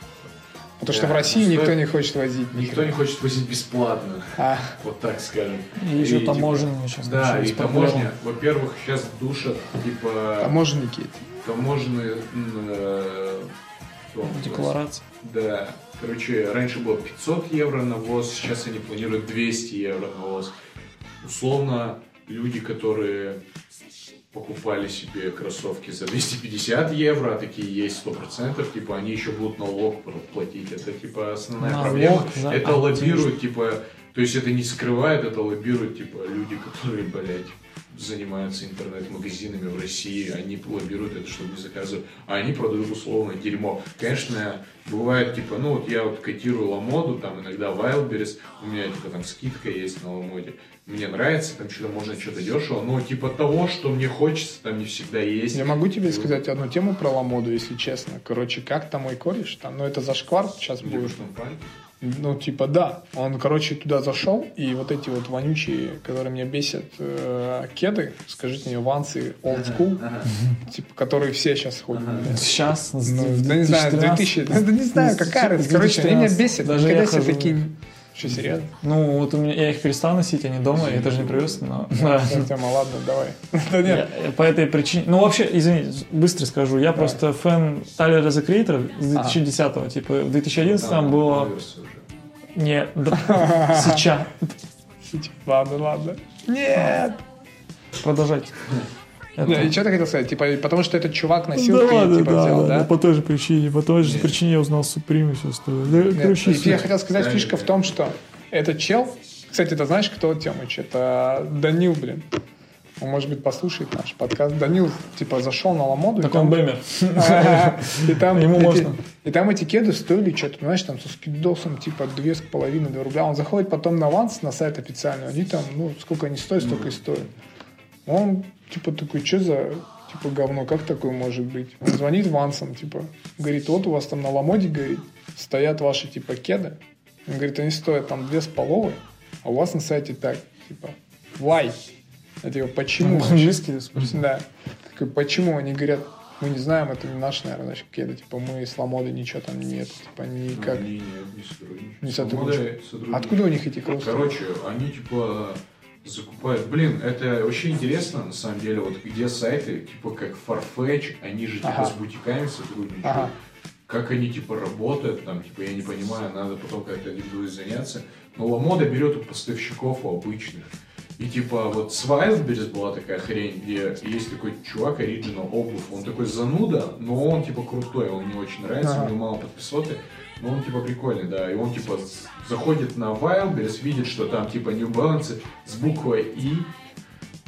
Потому что Да, в России стоит- никто не хочет возить. ни Никто хрена. не хочет возить бесплатно, А, вот так скажем. И еще типа, таможенные сейчас. Да, и таможня, во-первых, сейчас душат, типа, таможенники эти. таможенные... э? Декларация. Да. Короче, раньше было 500 евро на ВОЗ, сейчас они планируют 200 евро на ВОЗ. Условно, люди, которые покупали себе кроссовки за 250 евро, а такие есть 100%, типа они еще будут налог платить. Это типа основная Налог проблема. за Это лоббирует, типа, то есть это не скрывает, это лоббирует, типа, люди, которые, блядь, занимаются интернет-магазинами в России, они лоббируют это, чтобы не заказывать, а они продают условно дерьмо. Конечно, бывает, типа, ну вот я вот котирую Ламоду, там иногда Wildberries, у меня, типа, там скидка есть на Ламоде, мне нравится, там что-то можно что-то дешево, но типа того, что мне хочется, там не всегда есть. Я могу тебе И вот сказать одну тему про ламоду, если честно. Короче, как там мой кореш, там, ну это зашквар сейчас Где будет. Ну, типа, да. Он, короче, туда зашел, и вот эти вот вонючие, которые меня бесят, э, кеды, скажите мне, вансы old school, Ага. типа, которые все сейчас ходят. блядь. Сейчас, Ну, да не знаю, 2000, да не знаю, какая разница. Короче, они меня бесят. Даже Когда я все хожу. такие... Что, серьезно? Ну, вот у меня, я их перестал носить, они дома, я даже не привез, но... да. Тема, ладно, давай. Да нет, Я- по этой причине... Ну, вообще, извини, быстро скажу. Я просто фэн Тайлера The Creator с 2010-го. Типа, в 2011 Там было... версия уже. Нет, да, сейчас. ладно, ладно. Нет! Продолжайте. Это- И что ты хотел сказать? Типа, потому что этот чувак носил, Да ты, ладно, типа, да, взял, да, да? По той же причине, по той же Нет. причине я узнал Supreme и все остальное. Да, Нет, короче, и я хотел сказать, Да, фишка да. в том, что этот чел, кстати, ты знаешь, кто Темыч? Это Данил, блин. Он, может быть, послушает наш подкаст. Данил, типа, зашел на Ламоду. и Так там- он бэмер. И там, Ему эти, можно. и там эти кеды стоили что-то, знаешь, там со скидосом типа две с половиной два рубля. Он заходит потом на аванс, на сайт официальный, они там, ну, сколько они стоят, столько и стоят. Он, типа, такой, что за, типа, говно, как такое может быть? Он звонит Вансам, типа, говорит, вот у вас там на Ламоде, говорит, стоят ваши, типа, кеды. Он говорит, они стоят там две с половой, а у вас на сайте так, типа, why? Я типа, почему? вообще?» По-английски спросил. Да. Такой, почему? Они говорят, мы не знаем, это не наш, наверное, значит, кеды. Типа, мы с Ламодой ничего там нет. Типа, никак. Ну, Они нет, не сотрудничают. Не сотрудничают. Откуда у них эти кроссы? Короче, они типа закупают. Блин, это вообще интересно, на самом деле, вот где сайты, типа как Farfetch, они же типа Ага. с бутиками сотрудничают. Ага. Как они типа работают, там, типа, я не понимаю, надо потом как-то будет заняться. Но Ламода берет у поставщиков, у обычных. И типа вот с Wildberries была такая хрень, где есть такой чувак, Original обувь, он такой зануда, но он типа крутой, он мне очень нравится, Ага. у него мало подписоты, но он типа прикольный, да, и он типа заходит на Wildberries, видит, что там типа New Balance с буквой И,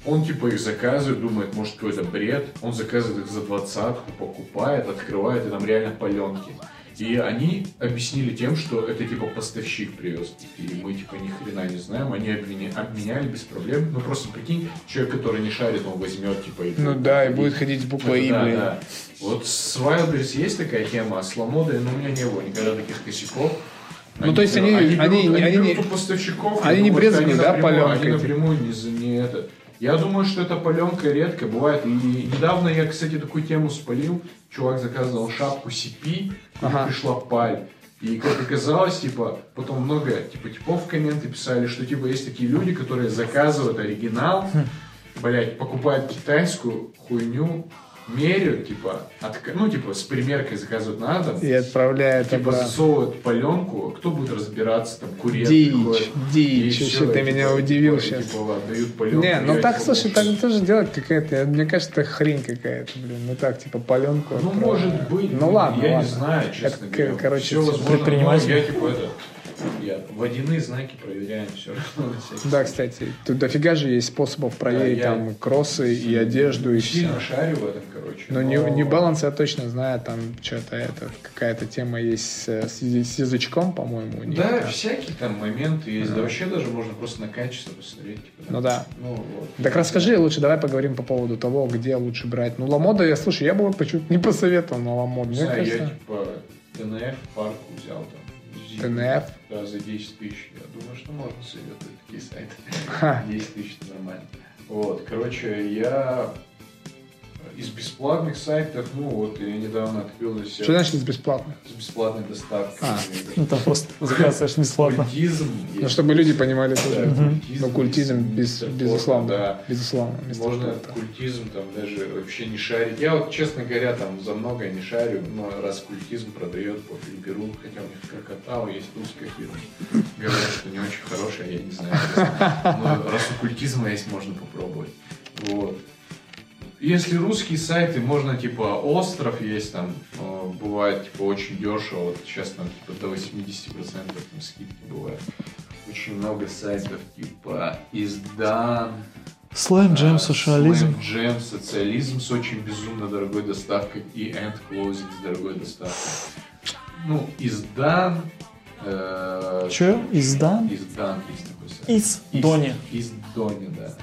он типа их заказывает, думает, может какой-то бред, он заказывает их за двадцатку, покупает, открывает, и там реально паленки. И они объяснили тем, что это типа поставщик привез. И мы типа ни хрена не знаем. Они обменя- обменяли без проблем. Ну просто прикинь, человек, который не шарит, он возьмет типа и Ну да, и будет ходить с буквой И, да, блин. да. Вот с Wildberries есть такая тема, а с Ламодой, ну, у меня не было никогда таких косяков. Ну, то есть они- берут- они- берут- они берут не- поставщиков. они не они да, паленкой, Они напрямую не, не это. Я думаю, что эта паленка редко бывает. И недавно я, кстати, такую тему спалил. Чувак заказывал шапку CP, Ага. пришла паль. И как оказалось, типа, потом много типа типов в комменты писали, что типа есть такие люди, которые заказывают оригинал, блять, покупают китайскую хуйню, меряют, типа, отка- ну, типа, с примеркой заказывают на дом, И отправляет типа, обратно. засовывают паленку, кто будет разбираться, там, курьер Дичь, приходит, дичь, всё, ты и, меня типа, удивил типа, сейчас. Типа, отдают паленку. Не, ну так, типа, слушай, так тоже делать какая-то, мне кажется, это хрень какая-то, блин. Ну так, типа, паленку. Ну, отправляют. может быть. Ну ладно, Я ладно. не знаю, честно Это, говоря. короче, возможно. предприниматель. но Я, типа, это... Я водяные знаки проверяем все равно. Да, кстати, тут дофига же есть способов проверить я- там кроссы и одежду и все. Сильно шарю в этом, короче. Но New, New Balance я точно знаю, там что-то это, какая-то тема есть с, с яз- с язычком, по-моему, у них. Да, всякие там моменты есть. Да вообще даже можно просто на качество посмотреть. типа, Ну да. Ну, вот. Так расскажи лучше, давай поговорим по поводу того, где лучше брать. Ну, Ламода, я слушай, я бы вот почему-то не посоветовал на Ламод. Не Мне знаю, я типа ТНФ парку взял там. ТНФ. Да, за 10 тысяч. Я думаю, что можно советовать такие сайты. Ха. 10 тысяч это нормально. Вот, короче, я из бесплатных сайтов, ну вот я недавно открыл для себя Что значит из бесплатных? с бесплатной доставкой. А. Ну, там просто заказываешь бесплатно. Культизм. Ну, чтобы люди понимали Да, тоже. культизм, Ну, культизм, есть без, мистер безусловно. Да. Безусловно. Можно Порно. культизм там даже вообще не шарить. Я вот, честно говоря, там за многое не шарю, но раз культизм продает по Филипперу, хотя у них Крокотау есть русская фирма, говорят, что не очень хорошая, я не знаю. Но раз у культизма есть, можно попробовать. Вот. Если русские сайты, можно типа остров есть там, э, бывает типа очень дешево, вот сейчас там типа до 80% там скидки бывают. Очень много сайтов типа издан, Слайм, джем, а, социализм. Slam Jam, социализм с очень безумно дорогой доставкой и End Closing с дорогой доставкой. Ну, издан. Э, Чё? Издан? Издан есть такой сайт. Из Дони. Из Дони, да.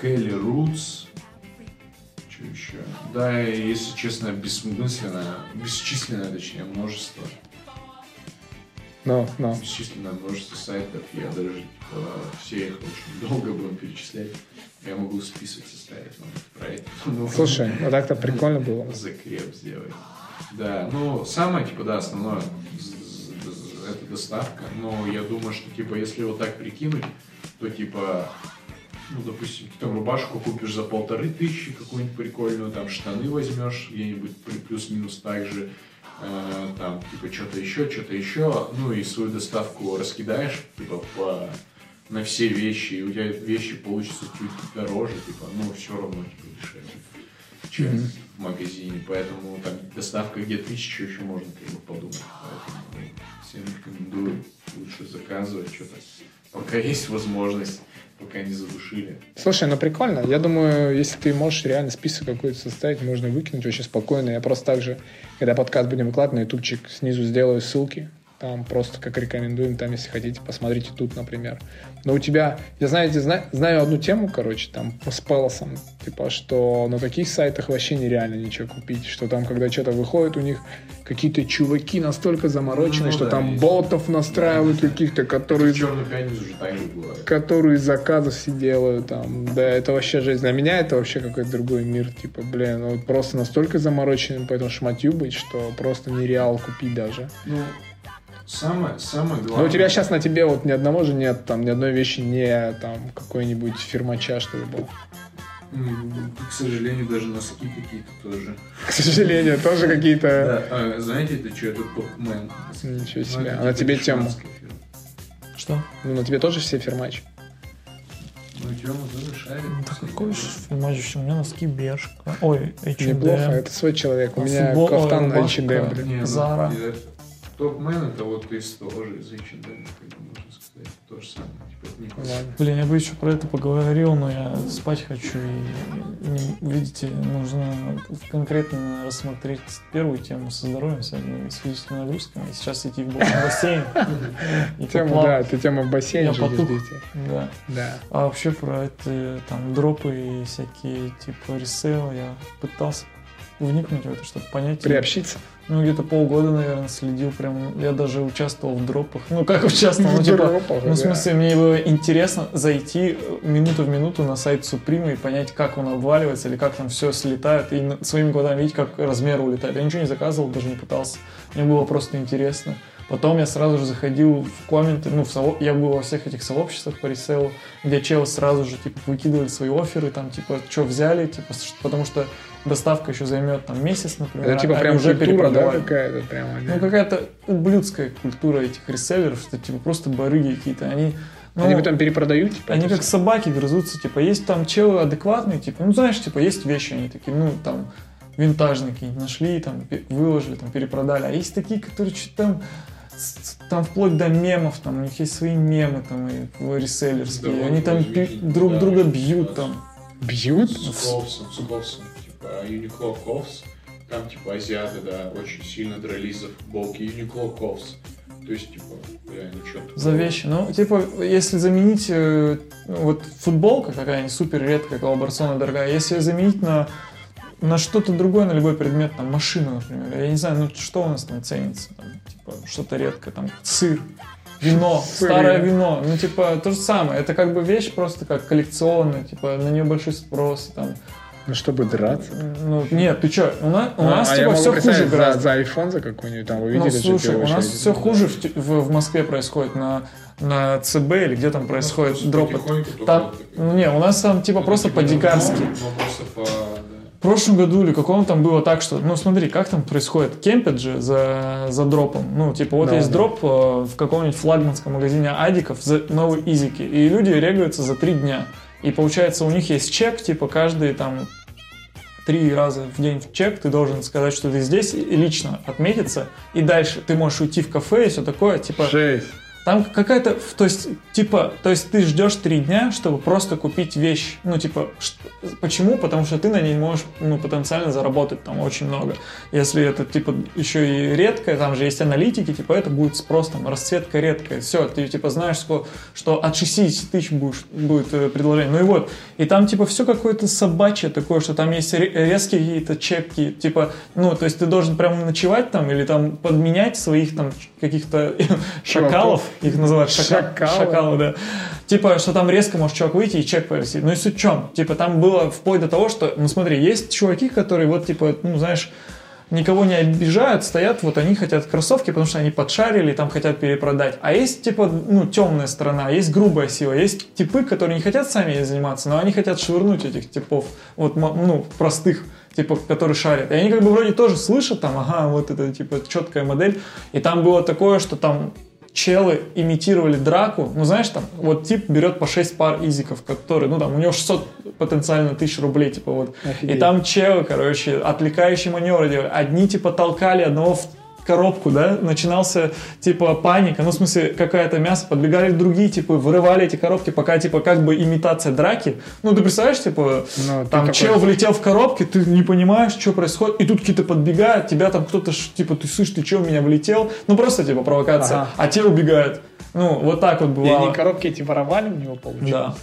Келли Рутс. Еще? Да, и, если честно, бессмысленное, бесчисленное, точнее, множество. Ну, ну. Бесчисленное множество сайтов. Я даже типа, все их очень долго будем перечислять. Я могу список составить вам про это. Ну, Слушай, вот так-то прикольно было. Закреп сделать. Да, ну, самое, типа, да, основное это доставка. Но я думаю, что, типа, если вот так прикинуть, то, типа, ну, допустим, ты там рубашку купишь за полторы тысячи, какую-нибудь прикольную, там, штаны возьмешь где-нибудь при- плюс-минус так же, э, там, типа, что-то еще, что-то еще, ну, и свою доставку раскидаешь, типа, по на все вещи, и у тебя вещи получатся чуть дороже, типа, ну, все равно, типа, дешевле, чем в магазине. Поэтому там доставка где тысячу еще можно как бы подумать. Поэтому ну, всем рекомендую лучше заказывать что-то. Пока есть возможность, пока не задушили. Слушай, ну прикольно. Я думаю, если ты можешь реально список какой-то составить, можно выкинуть вообще спокойно. Я просто так же, когда подкаст будем выкладывать на ютубчик, снизу сделаю ссылки. Там просто как рекомендуем, там, если хотите, посмотрите тут, например. Но у тебя, я знаете, зна- знаю одну тему, короче, там с Пелосом, типа, что на таких сайтах вообще нереально ничего купить, что там, когда что-то выходит, у них какие-то чуваки настолько заморочены, Ну что да, там есть. ботов настраивают каких-то, которые которые из заказов все делают там. Да, это вообще жизнь. Для меня это вообще какой-то другой мир. Типа, блин, вот просто настолько замороченным по этому шматью быть, что просто нереал купить даже. Ну, самое, самое главное... Но у тебя сейчас на тебе вот ни одного же нет, там, ни одной вещи не там какой-нибудь фирмача, что ли, был. К сожалению, даже носки какие-то тоже. К сожалению, тоже какие-то... Да, а, знаете, это что, это топ-мен. Ничего Ну, себе. это А на тебе фирма. Что? Ну, на тебе тоже все фирмачи. Ну, Тёма тоже шарит. Да какой же еще? У меня носки Бершка. Ой, H&M. Неплохо, это свой человек. У меня футбол- рубашка. H&M, блин. Ну, Зара. И Топ-мен это вот из тоже, из H&M, как можно сказать. То же самое. Типа, это не. Блин, я бы еще про это поговорил, но я спать хочу. И, не- видите, нужно конкретно рассмотреть первую тему со здоровьем, с, с физическими нагрузками. И сейчас идти в бассейн. И Тема, да, ты тема в бассейне Я же. Да. Да. А вообще про это там дропы и всякие типа ресейл я пытался вникнуть в это, чтобы понять. Приобщиться. Ну, где-то полгода, наверное, следил прям. Я даже участвовал в дропах. Ну, как участвовал? Ну, В типа, дропах, ну, в смысле, мне было интересно зайти э, минуту в минуту на сайт Supreme и понять, как он обваливается или как там все слетает, и своими глазами видеть, как размер улетает. Я ничего не заказывал, даже не пытался. Мне было просто интересно. Потом я сразу же заходил в комменты, ну, в сооб- я был во всех этих сообществах по реселу, где челы сразу же, типа, выкидывали свои оферы, там, типа, что взяли, типа, потому что доставка еще займет, там, месяц, например. Это типа а прям уже культура, да, какая-то прямо. Ну, какая-то ублюдская культура этих реселлеров, что типа просто барыги какие-то. Они, ну, Они потом перепродают, типа, они как собаки грызутся, типа, есть там челы адекватные, типа, ну, знаешь, типа, есть вещи, они такие, ну, там, винтажные какие-нибудь нашли, там, выложили, там, перепродали. А есть такие, которые что-то там, там вплоть до мемов, там, у них есть свои мемы, там, и реселлерские, Да, они там пи- друг да, друга да. бьют, там. Бьют? С Ковсом, с Ковсом, типа Uniqlo Ковс, там типа азиаты, да, очень сильно дрались за футболки Uniqlo Ковс. То есть, типа, реально что-то. За вещи. Ну, типа, если заменить э, ну, вот футболка какая-нибудь супер редкая, коллаборационная дорогая, если заменить на на что-то другое, на любой предмет, там, машина, например, я не знаю, ну, что у нас там ценится, там, типа, что-то редкое, там, сыр, вино, старое вино, ну, типа, то же самое, это как бы вещь просто как коллекционная, типа, на нее большой спрос, там, Ну, чтобы драться. Ну, нет, ты чё, у нас, у А, нас а я типа все хуже представить за, гораздо. за iPhone за какой-нибудь, там вы Ну, видели? слушай, GPU у нас все хуже в, в, в Москве происходит на, на ЦБ или где там происходит просто дроп. потихоньку только Там, ну, не, у нас там типа просто Типа, по-дикарски. ну, ну, просто по... да. В прошлом году или каком там было так, что, ну смотри, как там происходит, кемпят же за, за дропом, ну типа вот Да, есть да. дроп э, в каком-нибудь флагманском магазине адиков за новые изики, и люди регаются за три дня, и получается у них есть чек, типа каждый там три раза в день в чек ты должен сказать, что ты здесь, и лично отметиться, и дальше ты можешь уйти в кафе и все такое, типа... Жесть. Там какая-то, то есть, типа, то есть ты ждешь три дня, чтобы просто купить вещь. Ну, типа, почему? Потому что ты на ней можешь, ну, потенциально заработать там очень много. Если это, типа, еще и редкое, там же есть аналитики, типа, это будет спрос, там, расцветка редкая. Все, ты, типа, знаешь, сколько, что от 60 тысяч будешь, будет э, предложение. Ну и вот, и там, типа, все какое-то собачье такое, что там есть ре- резкие какие-то чеки, типа, ну, то есть ты должен прям ночевать там или там подменять своих там каких-то шакалов, их называют шака- Шакалы. шакалы, да. Типа, что там резко может чувак выйти и чек повесить. Ну и суть в чем? Типа, там было вплоть до того, что, ну смотри, есть чуваки, которые вот, типа, ну знаешь, никого не обижают, стоят, вот они хотят кроссовки, потому что они подшарили, там хотят перепродать. А есть, типа, ну, темная сторона, есть грубая сила, есть типы, которые не хотят сами заниматься, но они хотят швырнуть этих типов, вот, ну, простых, типа, которые шарят. И они как бы вроде тоже слышат там, ага, вот это, типа, четкая модель. И там было такое, что там челы имитировали драку, ну знаешь, там, вот тип берет по 6 пар изиков, которые, ну там, у него 600 потенциально тысяч рублей, типа вот. Офигеть. И там челы, короче, отвлекающие маневры делали. Одни, типа, толкали одного в коробку, да, начинался, типа, паника, ну, в смысле, какое-то мясо, подбегали другие, типа, вырывали эти коробки, пока, типа, как бы имитация драки. Ну, ты представляешь, типа, Ну, там такой- чел влетел в коробки, ты не понимаешь, что происходит, и тут какие-то подбегают, тебя там кто-то, типа, ты слышишь, ты что, в меня влетел? Ну, просто, типа, провокация. Ага. А те убегают. Ну, вот так вот И бывало. они коробки эти воровали у него, получается? Да.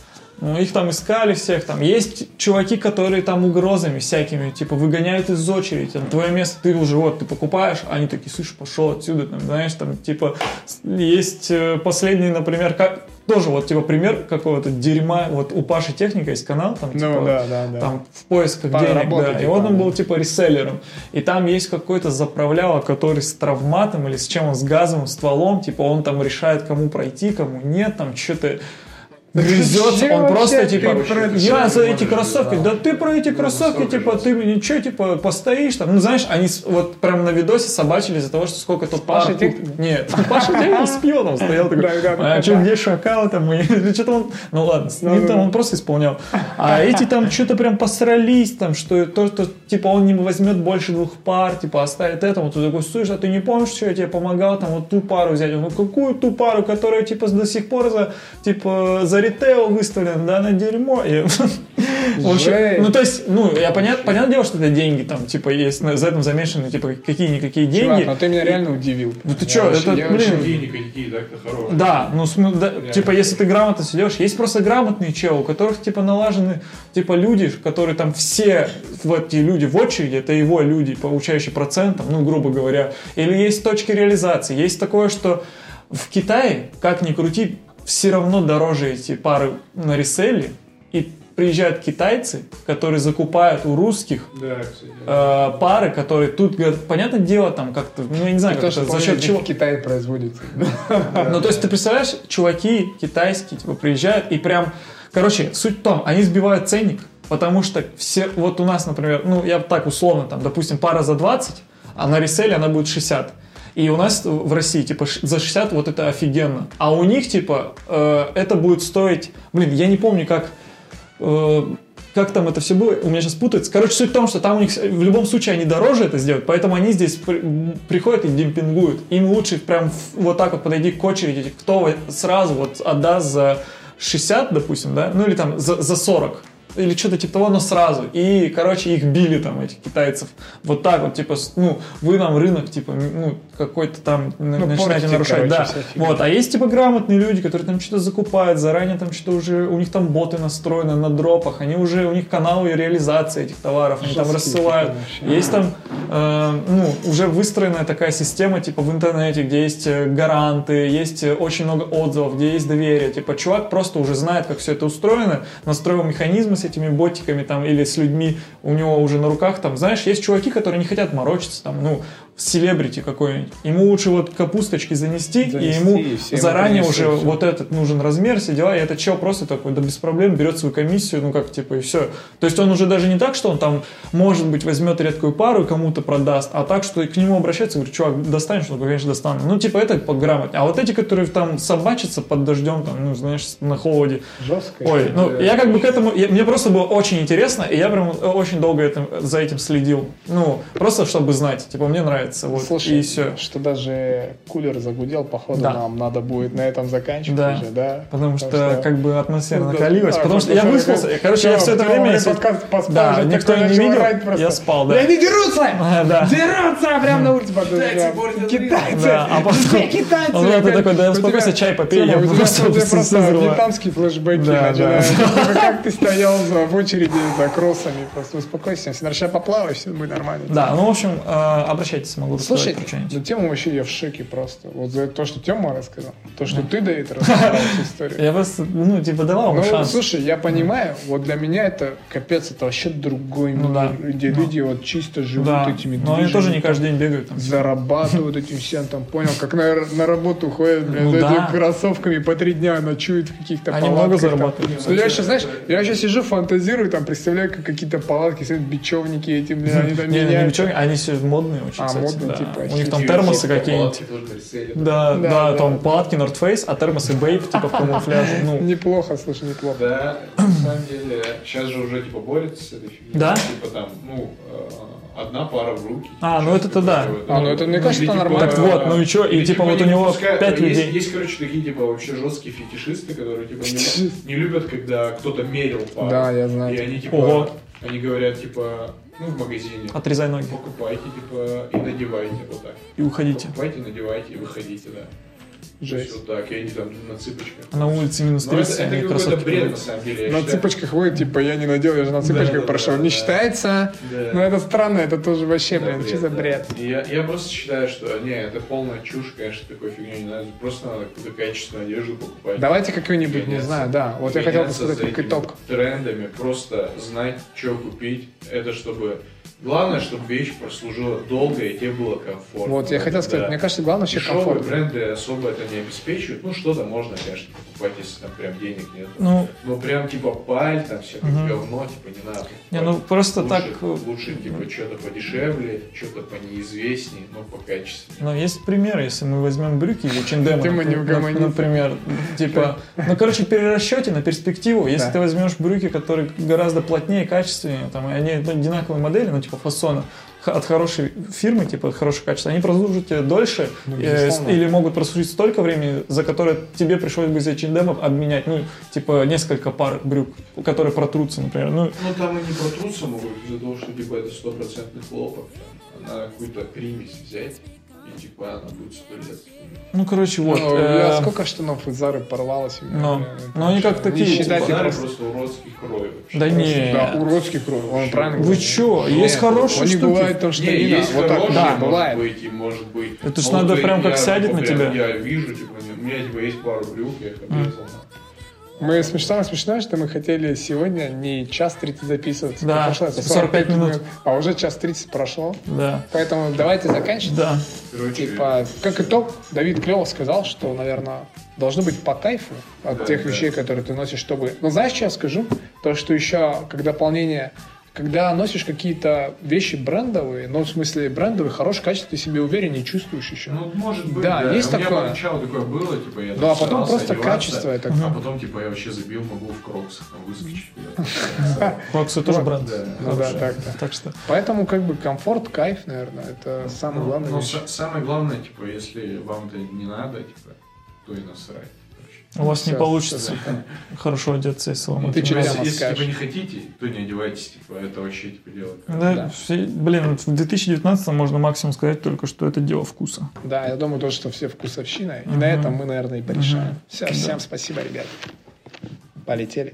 Ну, их там искали всех, там есть чуваки, которые там угрозами всякими, типа, выгоняют из очереди, там, твое место, ты уже вот, ты покупаешь, а они такие, слышь, пошел отсюда, там, знаешь, там, типа, есть э, последний, например, как, тоже вот, типа, пример какого-то дерьма, вот у Паши Техника есть канал, там, Ну, типа, да, да, да. там в поисках По денег, работе, да. И типа, вот он был типа реселлером. И там есть какой-то заправляла, который с травматом или с чем он, с газовым стволом, типа он там решает, кому пройти, кому нет, там что-то зачем он просто типа, я за эти кроссовки, да. ты про эти кроссовки, настолько типа, ты ничего, типа, постоишь там, ну знаешь, они вот прям на видосе собачили из-за того, что сколько тут пар. Нет, Паша Техников с пионом стоял такой, а что, где шакал там, и что-то он, ну ладно, с Ну, ним ну, там ну. он просто исполнял. А эти там что-то прям посрались, там, что то, что типа он не возьмет больше двух пар, типа оставит этому, ты такой, слышь, а ты не помнишь, что я тебе помогал там вот ту пару взять? Ну какую ту пару, которая типа до сих пор за, типа, за ритейл выставлена, да, на дерьмо. И, в общем, ну то есть, ну, я понятно, понятное дело, что это деньги, там, типа, есть на- за этим замешаны, типа, какие-никакие Чувак, деньги. ну ты меня реально удивил. Ну ты что, это, я блин, денег никакие, так-то хорошие. да, ну, см- да, типа, если ты грамотно сидишь, есть просто грамотные челы, у которых, типа, налажены, типа, люди, которые там все, вот эти люди в очереди, это его люди, получающие процентом, ну, грубо говоря. Или есть точки реализации. Есть такое, что в Китае, как ни крути, все равно дороже эти пары на реселле, и приезжают китайцы, которые закупают у русских Да, кстати. э, пары, которые тут, говорят, понятное дело, там как-то, ну, я не знаю, То, как что это, за счет чего. в Китае производится. Ну, то есть, ты представляешь, чуваки китайские, типа, приезжают и прям... Короче, суть в том, они сбивают ценник, потому что все... Вот у нас, например, ну, я так условно, там, допустим, пара за 20, а на реселе она будет 60. И у нас в России, типа, за 60 вот это офигенно. А у них, типа, э, это будет стоить... Блин, я не помню, как... э, как там это все было, у меня сейчас путается. Короче, суть в том, что там у них в любом случае они дороже это сделают, поэтому они здесь при- приходят и демпингуют. Им лучше прям вот так вот подойти к очереди, кто сразу вот отдаст за 60, допустим, да, ну или там за, за 40 или что-то типа того, но сразу. И, короче, их били там, этих китайцев. Вот так вот, типа, ну, вы нам рынок, типа, ну, какой-то там Ну, начинаете нарушать. короче, Да. Вот. А есть типа грамотные люди, которые там что-то закупают, заранее там что-то уже, у них там боты настроены на дропах, они уже, у них каналы реализации этих товаров, они там Жесткие рассылают. такие вообще. Есть там, э, ну, уже выстроенная такая система, типа в интернете, где есть э, гаранты, есть э, очень много отзывов, где есть доверие. Типа чувак просто уже знает, как все это устроено, настроил механизмы с этими ботиками там или с людьми, у него уже на руках там, знаешь, есть чуваки, которые не хотят морочиться там, ну, селебрити какой-нибудь. Ему лучше вот капусточки занести, и Занести, ему и все ему заранее принесут, уже всё. вот этот нужен размер, все дела, и этот чел просто такой, да без проблем, берет свою комиссию, ну как, типа, и все. То есть он уже даже не так, что он там, может быть, возьмет редкую пару и кому-то продаст, а так, что к нему обращается, говорит, чувак, достанешь? Говорит, конечно, достану. Ну, типа, это пограмотнее. А вот эти, которые там собачатся под дождем, там, ну, знаешь, на холоде, Жестко. Ой, ну я как бы к этому, я- мне просто было очень интересно, и я прям очень долго этим, за этим следил. Ну, просто чтобы знать, типа, мне нравится, вот, Слушай, и все. что даже кулер загудел, походу Да. нам надо будет на этом заканчивать Да. уже, да? Потому что, как бы атмосфера Ну, да. накалилась. А, потому что я выспался. накалилась. Короче, я все это время... подкаст поспал, Да, уже никто не видел, я спал, да. Да они дерутся! А, да. Дерутся прям на улице. Китайцы! Да, а потом- китайцы! Опять. такой, да У успокойся, чай попей, я у тебя просто вьетнамские флешбеки Да, начинаются. да. Типа, Как ты стоял в очереди за кроссами. Просто успокойся. Сейчас поплавай, все будет нормально. Да, ну, в общем, э, обращайтесь, могу Слушай, рассказать про что-нибудь. ну тему вообще я в шоке просто. Вот за то, что Тёма рассказал. То, что ты, Давид, рассказал эту историю. Я просто, ну, типа, давал Ну, вам шанс. слушай, я понимаю, вот для меня это капец, это вообще другой Ну мир, да. где Ну. люди вот чисто живут Да, этими но они движами, тоже не каждый день бегают там. зарабатывают этим всем, там, понял, как на, на работу ходят, Ну за да. этими кроссовками по три дня ночуют в каких-то Они палатках. много там. зарабатывают. Ну, я сейчас, знаешь, я сейчас сижу, фантазирую, там, представляю, как какие-то палатки, бечевники эти, блин, они там Не, не, меняют. они все модные очень, А, модные, да. типа, У них там термосы Типа какие-нибудь. Да, Да, там палатки North Face, а термосы Bape, типа в камуфляже. Ну, Неплохо, слушай, неплохо. Да, на самом деле, сейчас же уже типа борются с этой фигней. Да? Типа там, ну, э, одна пара в руки. А, типа, ну это-то да. А, ну это, мне кажется, или, это типа, нормально. Так вот, ну и чё, и или, типа вот у него пять есть, людей. Есть, короче, такие типа вообще жесткие фетишисты, которые типа не, любят, когда кто-то мерил пару. Да, я знаю. И они типа, они говорят типа, ну в магазине. Отрезай ноги Покупайте, типа, и надевайте вот так. и уходите. Покупайте, надевайте и выходите, да. То есть Жесть. вот так, и они там на цыпочках. А на улице минус Ну, это, 30, это они какой-то бред, на самом деле. На цыпочках ходит, типа, я не надел, я же на цыпочках да, прошел. да, не да. считается. Да. Ну, это странно, это тоже вообще, Да, блин, что за бред? Я, я просто считаю, что не, это полная чушь, конечно, такой фигней не надо. Просто надо какую-то качественную одежду покупать. Давайте какую-нибудь, не знаю, да. Вот я хотел бы сказать за как этими итог. Трендами, просто знать, что купить. Это чтобы... Главное, чтобы вещь прослужила долго и тебе было комфортно. Вот, я хотел сказать, Да. мне кажется, главное вообще Дешевые комфорт. бренды особо это не обеспечивают. Ну, что-то можно, конечно, покупать, если там прям денег нет. Ну, Но прям типа паль, там всякое Мгм. говно, типа не надо. не, ну просто лучше, так, э, Лучше типа что-то подешевле, что-то понеизвестнее, но покачественнее. но есть пример, если мы возьмем брюки или напр- угомонится. например, типа, ну, короче, при расчете на перспективу, если ты возьмешь брюки, которые гораздо плотнее, качественнее, там, и они одинаковые модели, ну, типа фасона, х- от хорошей фирмы, типа от хорошего качества, они прослужат тебе дольше Ну, э, или могут прослужить столько времени, за которое тебе пришлось бы за H&M обменять, ну, типа несколько пар брюк, которые протрутся, например. Ну, Ну там и не протрутся могут из-за того, что типа это стопроцентный хлопок. Она какую-то примесь взять, типа она будет сто лет. ну короче, вот. Ну, э, сколько штанов из Зары порвалось. меня, Ну, это ну, они как такие, Не типа, считайте Удары просто. просто уродский крой вообще. Да не. Да, уродский кровь, он правильно Вы говорит. чё? Нет, Есть хорошие штуки. бывают там что Не, есть вот так, хорошие, да, может бывает. быть, и может быть. Это ж Но надо вот прям как я, сядет на тебя. Я вижу, типа, у меня типа есть пару брюк, я их обрезал. Мы смешно, смешно, что мы хотели сегодня не час 30 записываться. Да, Прошло 45 минут. А уже час 30 прошло. Да. Поэтому давайте заканчивать. Да. Типа, как итог, Давид клево сказал, что, наверное, должно быть по кайфу от Да, тех да. вещей, которые ты носишь, чтобы... Ну, знаешь, что я скажу? То, что еще, когда дополнение... Когда носишь какие-то вещи брендовые, ну, в смысле, брендовые, хорошее качество, ты себе увереннее чувствуешь еще. Ну, может быть, Да, да. есть У меня такое. поначалу такое было, типа, я Ну, а потом просто одеваться, качество это... А потом, типа, я вообще забил, могу в кроксах там выскочить. Кроксы тоже Ну, бренд. да. Ну да, так. Так что. Поэтому, как бы, комфорт, кайф, наверное, это самое Ну, главное. ну, самое главное, типа, если вам это не надо, типа, то и насрать. У вас не получится хорошо одеться, если вам Ну, это Если скажешь. типа не хотите, то не одевайтесь, типа, это вообще типа дело. Да, Да. все- блин, в 2019 можно максимум сказать только, что это дело вкуса. Да, я думаю тоже, что все вкусовщина. И Мгм. на этом мы, наверное, и порешаем. Мгм. Все, Да. всем спасибо, ребят. Полетели.